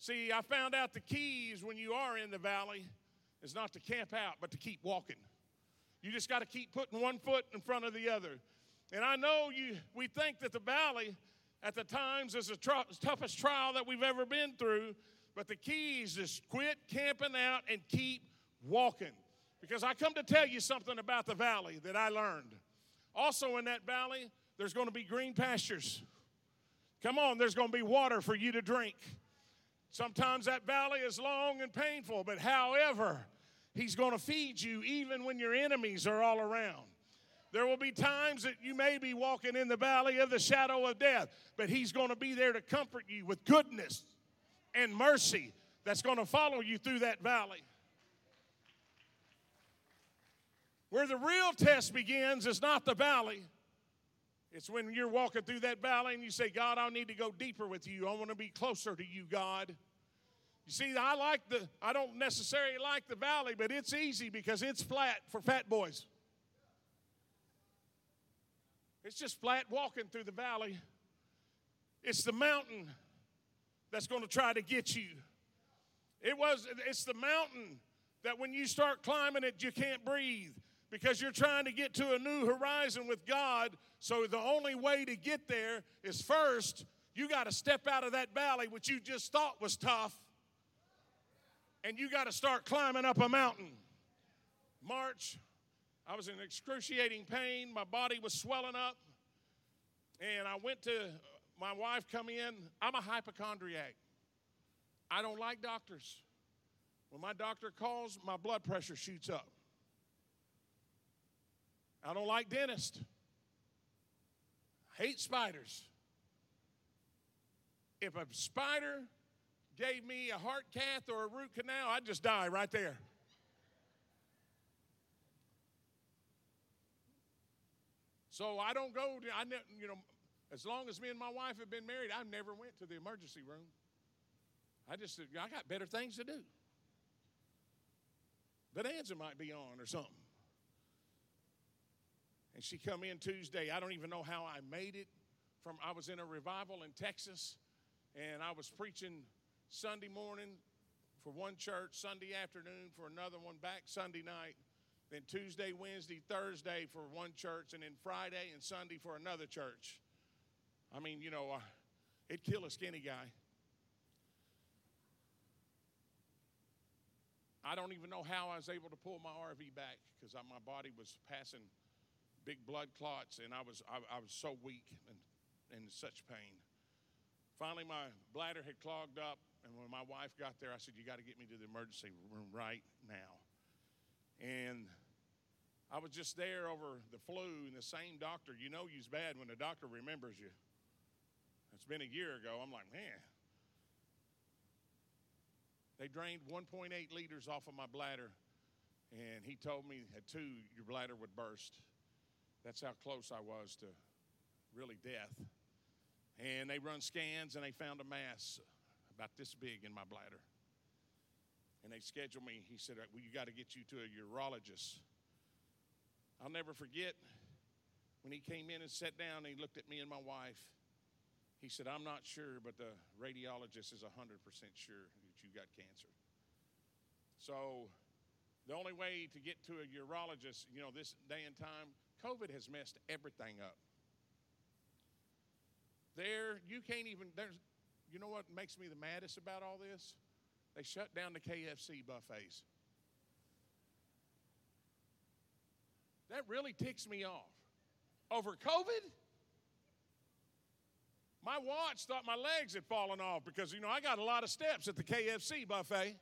See, I found out the keys when you are in the valley is not to camp out, but to keep walking. You just got to keep putting one foot in front of the other. And I know you we think that the valley at the times is the tr- toughest trial that we've ever been through, but the keys is just quit camping out and keep walking. Because I come to tell you something about the valley that I learned. Also, in that valley, there's going to be green pastures. Come on, there's going to be water for you to drink. Sometimes that valley is long and painful, but however, He's going to feed you even when your enemies are all around. There will be times that you may be walking in the valley of the shadow of death, but He's going to be there to comfort you with goodness and mercy that's going to follow you through that valley. Where the real test begins is not the valley. It's when you're walking through that valley and you say, God, I need to go deeper with you. I want to be closer to you, God. You see, I like the, I don't necessarily like the valley, but it's easy because it's flat for fat boys. It's just flat walking through the valley. It's the mountain that's going to try to get you. It was, it's the mountain that when you start climbing it, you can't breathe because you're trying to get to a new horizon with God. So the only way to get there is first, you got to step out of that valley, which you just thought was tough, and you got to start climbing up a mountain. March, I was in excruciating pain. My body was swelling up. And I went to my wife come in. I'm a hypochondriac. I don't like doctors. When my doctor calls, my blood pressure shoots up. I don't like dentists. Hate spiders. If a spider gave me a heart cath or a root canal, I'd just die right there. So I don't go to, I you know, as long as me and my wife have been married, I never went to the emergency room. I just I got better things to do. Bonanza might be on or something. And she come in Tuesday. I don't even know how I made it. From I was in a revival in Texas, and I was preaching Sunday morning for one church, Sunday afternoon for another one, back Sunday night, then Tuesday, Wednesday, Thursday for one church, and then Friday and Sunday for another church. I mean, you know, it'd kill a skinny guy. I don't even know how I was able to pull my RV back because my body was passing big blood clots, and I was I, I was so weak and in such pain. Finally, my bladder had clogged up, and when my wife got there, I said, "You got to get me to the emergency room right now." And I was just there over the flu, and the same doctor. You know, you's bad when the doctor remembers you. It's been a year ago. I'm like, man. They drained 1.8 liters off of my bladder, and he told me at two, your bladder would burst. That's how close I was to really death. And they run scans, and they found a mass about this big in my bladder. And they scheduled me. He said, well, You got to get you to a urologist. I'll never forget when he came in and sat down, and he looked at me and my wife. He said, I'm not sure, but the radiologist is 100% sure that you got cancer. So, the only way to get to a urologist, you know, this day and time, COVID has messed everything up. There, you can't even, there's, you know what makes me the maddest about all this? They shut down the KFC buffets. That really ticks me off. Over COVID? My watch thought my legs had fallen off because, you know, I got a lot of steps at the KFC buffet.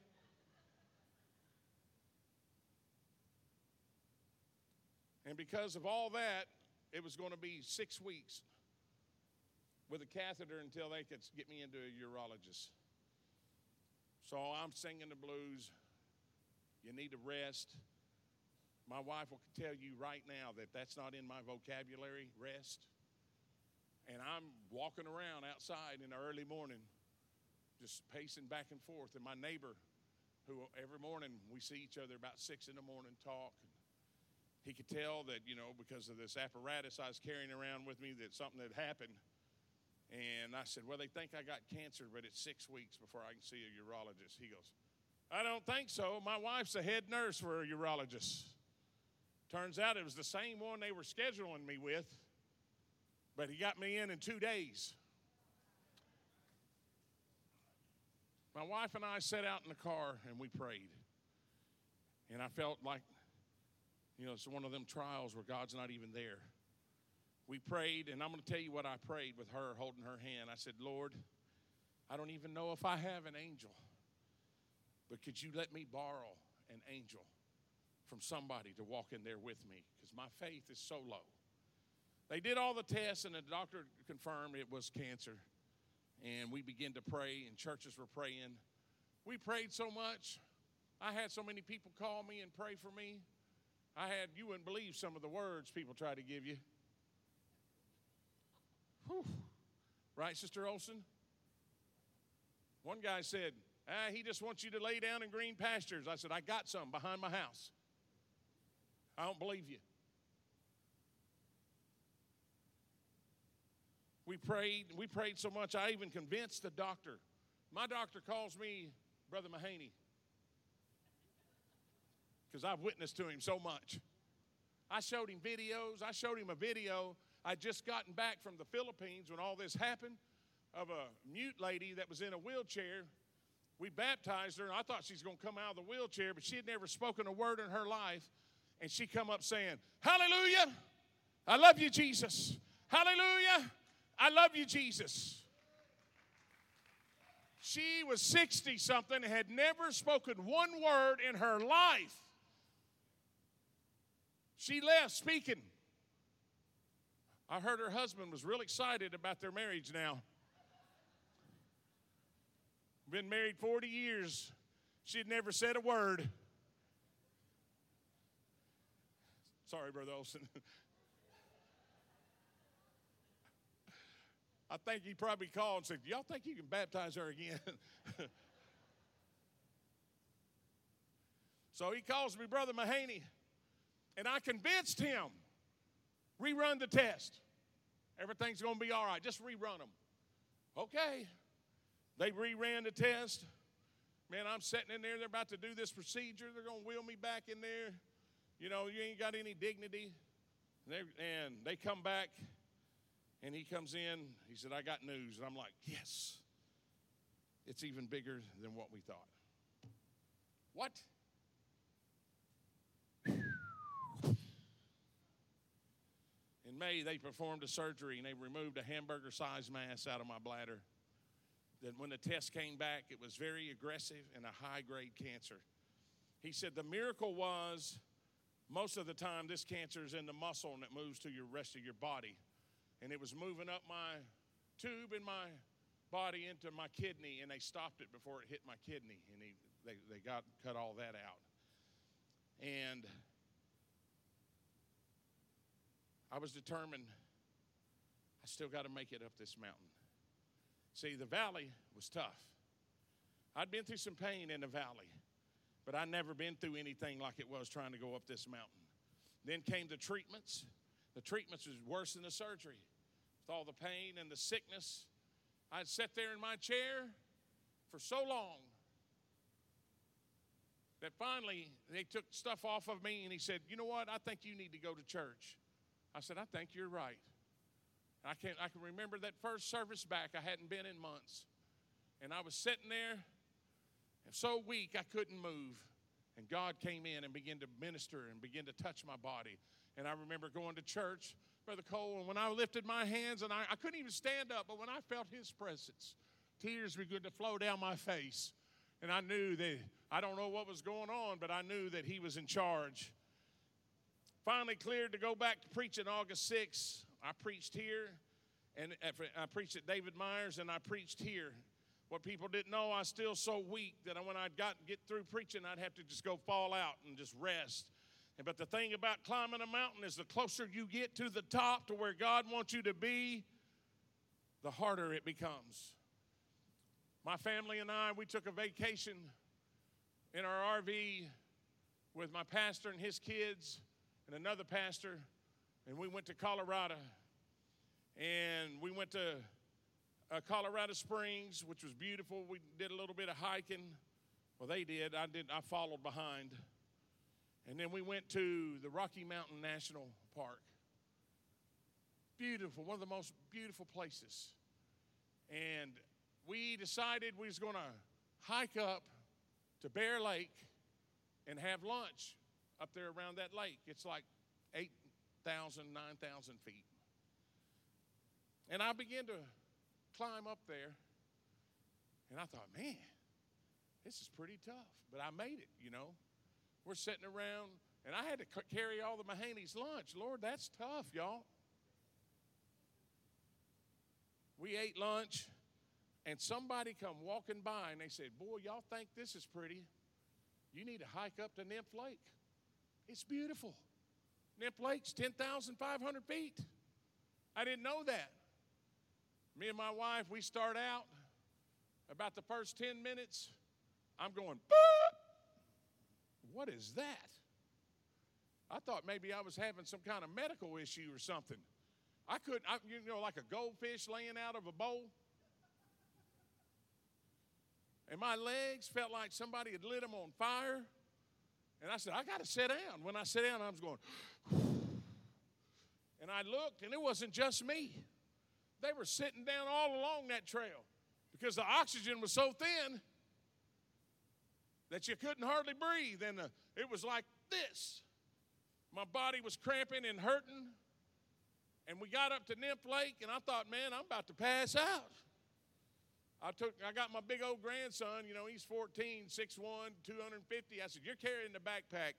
And because of all that, it was going to be six weeks with a catheter until they could get me into a urologist. So I'm singing the blues. You need to rest. My wife will tell you right now that that's not in my vocabulary, rest. And I'm walking around outside in the early morning, just pacing back and forth. And my neighbor, who every morning we see each other about six in the morning, talk. He could tell that, you know, because of this apparatus I was carrying around with me, that something had happened. And I said, Well, they think I got cancer, but it's six weeks before I can see a urologist. He goes, I don't think so. My wife's a head nurse for a urologist. Turns out it was the same one they were scheduling me with. But he got me in in two days. My wife and I sat out in the car and we prayed. And I felt like, you know, it's one of them trials where God's not even there. We prayed, and I'm going to tell you what I prayed with her holding her hand. I said, Lord, I don't even know if I have an angel, but could you let me borrow an angel from somebody to walk in there with me? Because my faith is so low. They did all the tests, and the doctor confirmed it was cancer. And we began to pray, and churches were praying. We prayed so much. I had so many people call me and pray for me. I had, you wouldn't believe some of the words people try to give you. Whew. Right, Sister Olson? One guy said, Ah, he just wants you to lay down in green pastures. I said, I got some behind my house. I don't believe you. We prayed, we prayed so much, I even convinced the doctor. My doctor calls me Brother Mahaney because I've witnessed to him so much. I showed him videos. I showed him a video. I'd just gotten back from the Philippines when all this happened of a mute lady that was in a wheelchair. We baptized her, and I thought she's going to come out of the wheelchair, but she had never spoken a word in her life. And she come up saying, Hallelujah! I love you, Jesus. Hallelujah! I love you, Jesus. She was 60 something, had never spoken one word in her life. She left speaking. I heard her husband was real excited about their marriage now. Been married 40 years. She'd never said a word. Sorry, Brother Olson. I think he probably called and said, Y'all think you can baptize her again? so he calls me Brother Mahaney, and I convinced him rerun the test. Everything's going to be all right. Just rerun them. Okay. They reran the test. Man, I'm sitting in there. They're about to do this procedure. They're going to wheel me back in there. You know, you ain't got any dignity. And, and they come back, and he comes in. He said, I got news. And I'm like, yes. It's even bigger than what we thought. What? May, they performed a surgery and they removed a hamburger sized mass out of my bladder. Then, when the test came back, it was very aggressive and a high grade cancer. He said the miracle was most of the time this cancer is in the muscle and it moves to your rest of your body. And it was moving up my tube in my body into my kidney, and they stopped it before it hit my kidney, and he, they, they got cut all that out. And I was determined I still got to make it up this mountain. See, the valley was tough. I'd been through some pain in the valley, but I'd never been through anything like it was trying to go up this mountain. Then came the treatments. The treatments was worse than the surgery. With all the pain and the sickness, I'd sat there in my chair for so long that finally they took stuff off of me and he said, You know what? I think you need to go to church. I said, I think you're right. I can, I can remember that first service back. I hadn't been in months. And I was sitting there, and so weak I couldn't move. And God came in and began to minister and begin to touch my body. And I remember going to church, Brother Cole, and when I lifted my hands, and I, I couldn't even stand up, but when I felt His presence, tears began to flow down my face. And I knew that, I don't know what was going on, but I knew that He was in charge. Finally cleared to go back to preaching August 6th. I preached here, and uh, I preached at David Myers, and I preached here. What people didn't know, I was still so weak that when I'd got get through preaching, I'd have to just go fall out and just rest. But the thing about climbing a mountain is the closer you get to the top to where God wants you to be, the harder it becomes. My family and I, we took a vacation in our RV with my pastor and his kids and another pastor, and we went to Colorado. And we went to uh, Colorado Springs, which was beautiful. We did a little bit of hiking. Well, they did. I did. I followed behind. And then we went to the Rocky Mountain National Park. Beautiful, one of the most beautiful places. And we decided we was going to hike up to Bear Lake and have lunch up there around that lake. It's like 8,000, 9,000 feet. And I began to climb up there, and I thought, man, this is pretty tough. But I made it, you know. We're sitting around, and I had to carry all the Mahaney's lunch. Lord, that's tough, y'all. We ate lunch, and somebody come walking by, and they said, boy, y'all think this is pretty. You need to hike up to Nymph Lake. It's beautiful. Nymph Lake's 10,500 feet. I didn't know that. Me and my wife, we start out about the first 10 minutes, I'm going, Boop! what is that? I thought maybe I was having some kind of medical issue or something. I couldn't, I, you know, like a goldfish laying out of a bowl. And my legs felt like somebody had lit them on fire. And I said, I got to sit down. When I sat down, I was going, and I looked, and it wasn't just me. They were sitting down all along that trail because the oxygen was so thin that you couldn't hardly breathe. And uh, it was like this. My body was cramping and hurting. And we got up to Nymph Lake, and I thought, man, I'm about to pass out. I took, I got my big old grandson, you know, he's 14, 6'1, 250. I said, You're carrying the backpack.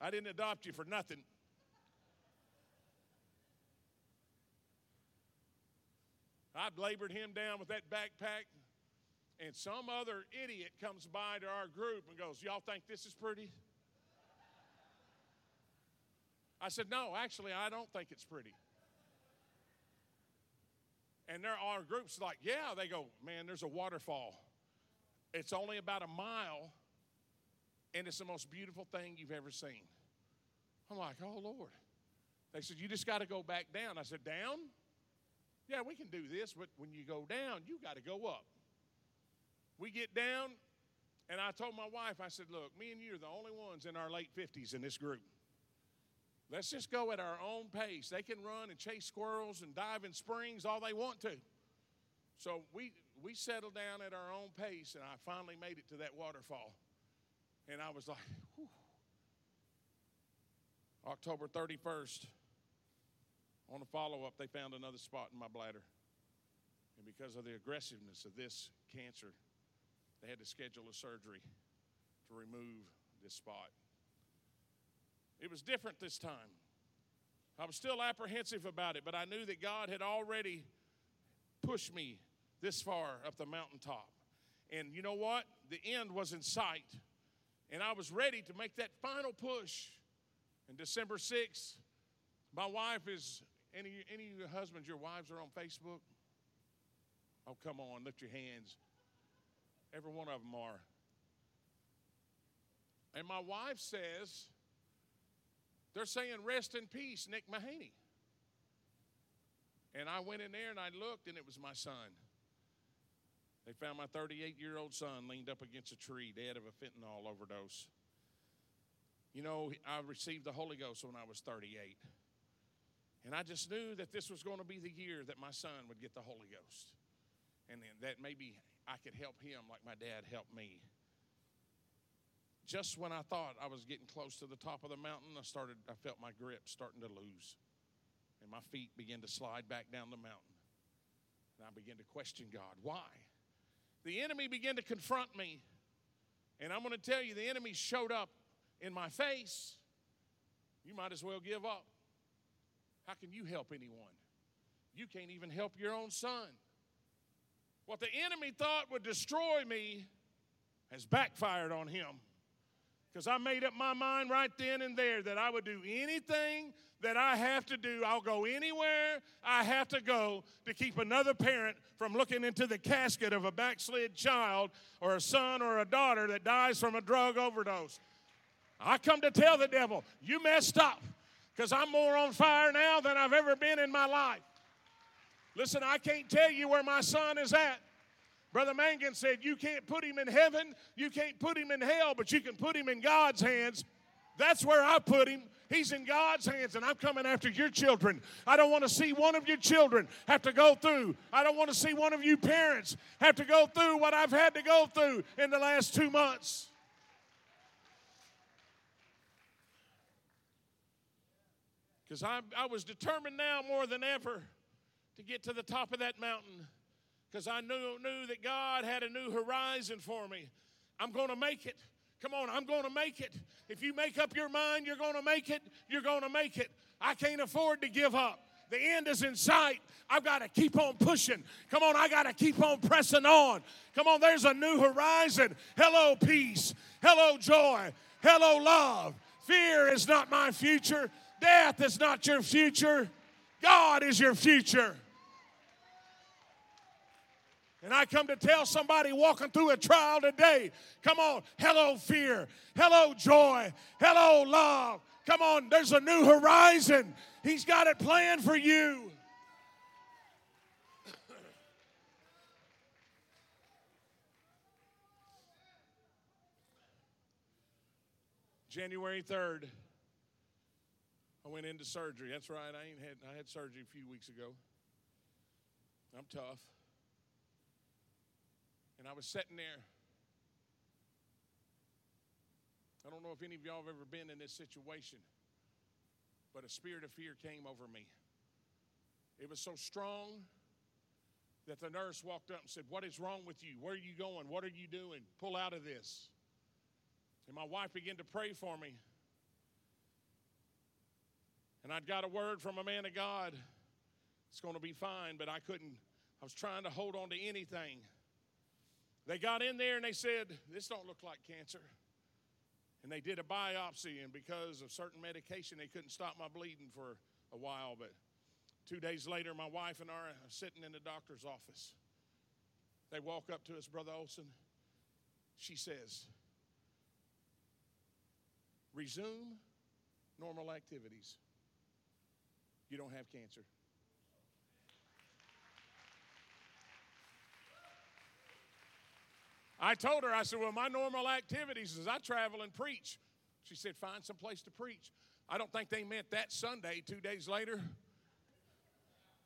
I didn't adopt you for nothing. I labored him down with that backpack, and some other idiot comes by to our group and goes, Y'all think this is pretty? I said, No, actually, I don't think it's pretty. And there are groups like, yeah, they go, man, there's a waterfall. It's only about a mile, and it's the most beautiful thing you've ever seen. I'm like, oh, Lord. They said, you just got to go back down. I said, down? Yeah, we can do this, but when you go down, you got to go up. We get down, and I told my wife, I said, look, me and you are the only ones in our late 50s in this group. Let's just go at our own pace. They can run and chase squirrels and dive in springs all they want to. So we, we settled down at our own pace, and I finally made it to that waterfall. And I was like, Whew. October 31st, on a follow up, they found another spot in my bladder. And because of the aggressiveness of this cancer, they had to schedule a surgery to remove this spot. It was different this time. I was still apprehensive about it, but I knew that God had already pushed me this far up the mountaintop. And you know what? The end was in sight. And I was ready to make that final push. And December 6th, my wife is, any, any of your husbands, your wives are on Facebook? Oh, come on, lift your hands. Every one of them are. And my wife says, they're saying, Rest in peace, Nick Mahaney. And I went in there and I looked, and it was my son. They found my 38 year old son leaned up against a tree, dead of a fentanyl overdose. You know, I received the Holy Ghost when I was 38. And I just knew that this was going to be the year that my son would get the Holy Ghost. And then that maybe I could help him like my dad helped me just when I thought I was getting close to the top of the mountain, I started, I felt my grip starting to lose. And my feet began to slide back down the mountain. And I began to question God. Why? The enemy began to confront me. And I'm going to tell you, the enemy showed up in my face. You might as well give up. How can you help anyone? You can't even help your own son. What the enemy thought would destroy me has backfired on him. Because I made up my mind right then and there that I would do anything that I have to do. I'll go anywhere I have to go to keep another parent from looking into the casket of a backslid child or a son or a daughter that dies from a drug overdose. I come to tell the devil, you messed up because I'm more on fire now than I've ever been in my life. Listen, I can't tell you where my son is at. Brother Mangan said, You can't put him in heaven, you can't put him in hell, but you can put him in God's hands. That's where I put him. He's in God's hands, and I'm coming after your children. I don't want to see one of your children have to go through. I don't want to see one of you parents have to go through what I've had to go through in the last two months. Because I, I was determined now more than ever to get to the top of that mountain because I knew, knew that God had a new horizon for me. I'm going to make it. Come on, I'm going to make it. If you make up your mind you're going to make it, you're going to make it. I can't afford to give up. The end is in sight. I've got to keep on pushing. Come on, I got to keep on pressing on. Come on, there's a new horizon. Hello, peace. Hello, joy. Hello, love. Fear is not my future. Death is not your future. God is your future. And I come to tell somebody walking through a trial today come on, hello, fear. Hello, joy. Hello, love. Come on, there's a new horizon. He's got it planned for you. January 3rd, I went into surgery. That's right, I ain't had I had surgery a few weeks ago. I'm tough. And I was sitting there. I don't know if any of y'all have ever been in this situation, but a spirit of fear came over me. It was so strong that the nurse walked up and said, What is wrong with you? Where are you going? What are you doing? Pull out of this. And my wife began to pray for me. And I'd got a word from a man of God. It's going to be fine, but I couldn't. I was trying to hold on to anything. They got in there and they said, This don't look like cancer. And they did a biopsy, and because of certain medication, they couldn't stop my bleeding for a while. But two days later, my wife and I are sitting in the doctor's office. They walk up to us, Brother Olson. She says, Resume normal activities. You don't have cancer. I told her, I said, Well, my normal activities is I travel and preach. She said, Find some place to preach. I don't think they meant that Sunday, two days later,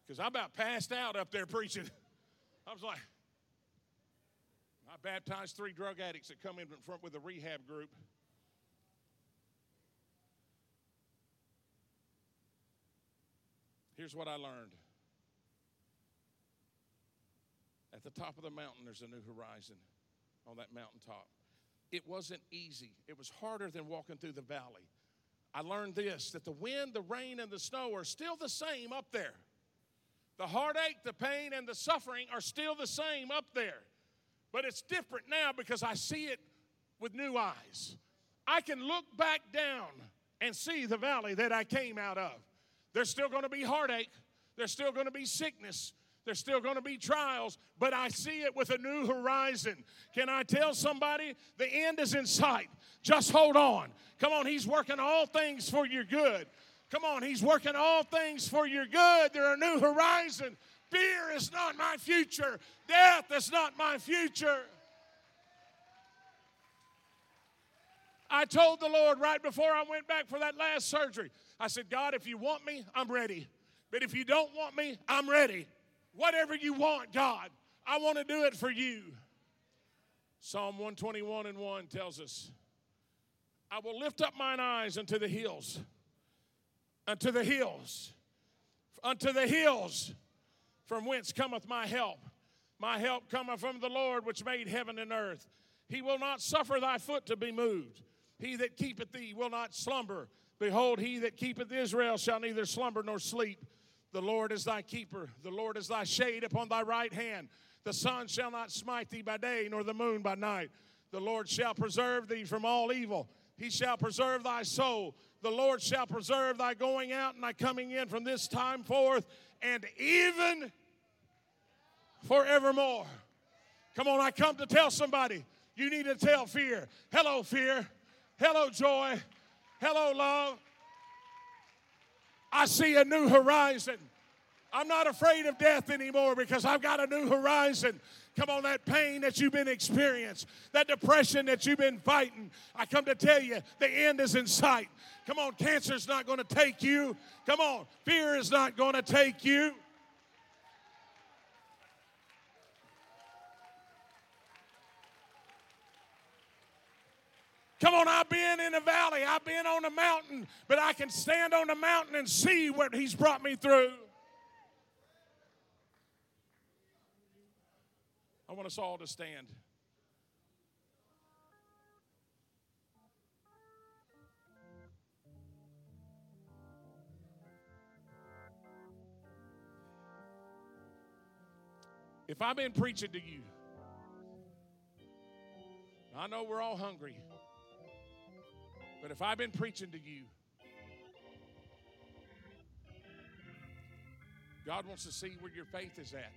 because I about passed out up there preaching. I was like, I baptized three drug addicts that come in front with a rehab group. Here's what I learned. At the top of the mountain, there's a new horizon on that mountaintop. It wasn't easy, it was harder than walking through the valley. I learned this that the wind, the rain, and the snow are still the same up there. The heartache, the pain, and the suffering are still the same up there. But it's different now because I see it with new eyes. I can look back down and see the valley that I came out of. There's still going to be heartache, there's still going to be sickness, there's still going to be trials, but I see it with a new horizon. Can I tell somebody the end is in sight? Just hold on. Come on, He's working all things for your good. Come on, He's working all things for your good. There are new horizon. Fear is not my future. Death is not my future. I told the Lord right before I went back for that last surgery, I said, God, if you want me, I'm ready. But if you don't want me, I'm ready. Whatever you want, God, I want to do it for you. Psalm 121 and 1 tells us, I will lift up mine eyes unto the hills, unto the hills, unto the hills, from whence cometh my help. My help cometh from the Lord which made heaven and earth. He will not suffer thy foot to be moved. He that keepeth thee will not slumber. Behold, he that keepeth Israel shall neither slumber nor sleep. The Lord is thy keeper. The Lord is thy shade upon thy right hand. The sun shall not smite thee by day, nor the moon by night. The Lord shall preserve thee from all evil. He shall preserve thy soul. The Lord shall preserve thy going out and thy coming in from this time forth and even forevermore. Come on, I come to tell somebody you need to tell fear. Hello, fear. Hello, joy. Hello, love. I see a new horizon. I'm not afraid of death anymore because I've got a new horizon. Come on, that pain that you've been experiencing, that depression that you've been fighting. I come to tell you, the end is in sight. Come on, cancer's not going to take you. Come on, fear is not going to take you. Come on, I've been in the valley, I've been on the mountain, but I can stand on the mountain and see what He's brought me through. I want us all to stand. If I've been preaching to you, I know we're all hungry. But if I've been preaching to you, God wants to see where your faith is at.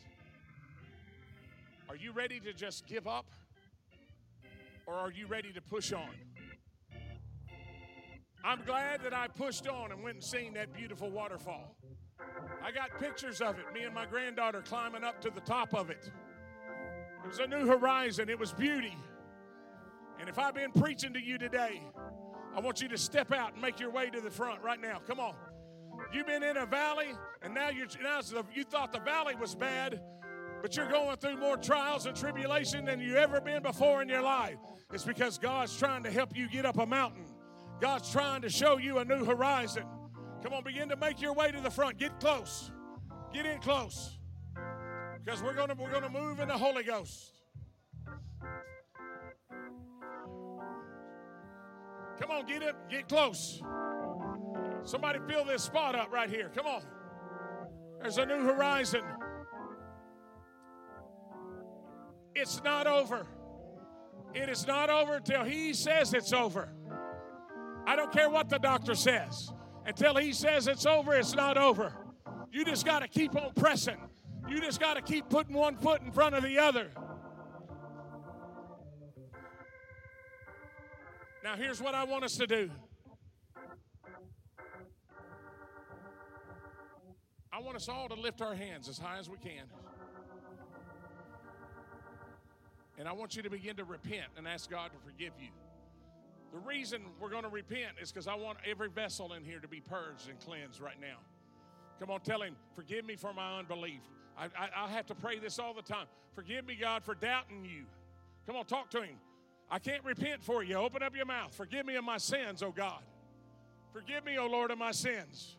Are you ready to just give up? Or are you ready to push on? I'm glad that I pushed on and went and seen that beautiful waterfall. I got pictures of it, me and my granddaughter climbing up to the top of it. It was a new horizon, it was beauty. And if I've been preaching to you today, I want you to step out and make your way to the front right now. Come on. You've been in a valley, and now you're now you thought the valley was bad, but you're going through more trials and tribulation than you've ever been before in your life. It's because God's trying to help you get up a mountain. God's trying to show you a new horizon. Come on, begin to make your way to the front. Get close. Get in close. Because we're gonna we're gonna move in the Holy Ghost. Come on, get it, get close. Somebody fill this spot up right here. Come on. There's a new horizon. It's not over. It is not over until he says it's over. I don't care what the doctor says. Until he says it's over, it's not over. You just got to keep on pressing. You just got to keep putting one foot in front of the other. Now, here's what I want us to do I want us all to lift our hands as high as we can. And I want you to begin to repent and ask God to forgive you. The reason we're going to repent is because I want every vessel in here to be purged and cleansed right now. Come on, tell Him, forgive me for my unbelief. I, I, I have to pray this all the time. Forgive me, God, for doubting you. Come on, talk to Him. I can't repent for you. Open up your mouth. Forgive me of my sins, oh God. Forgive me, oh Lord, of my sins.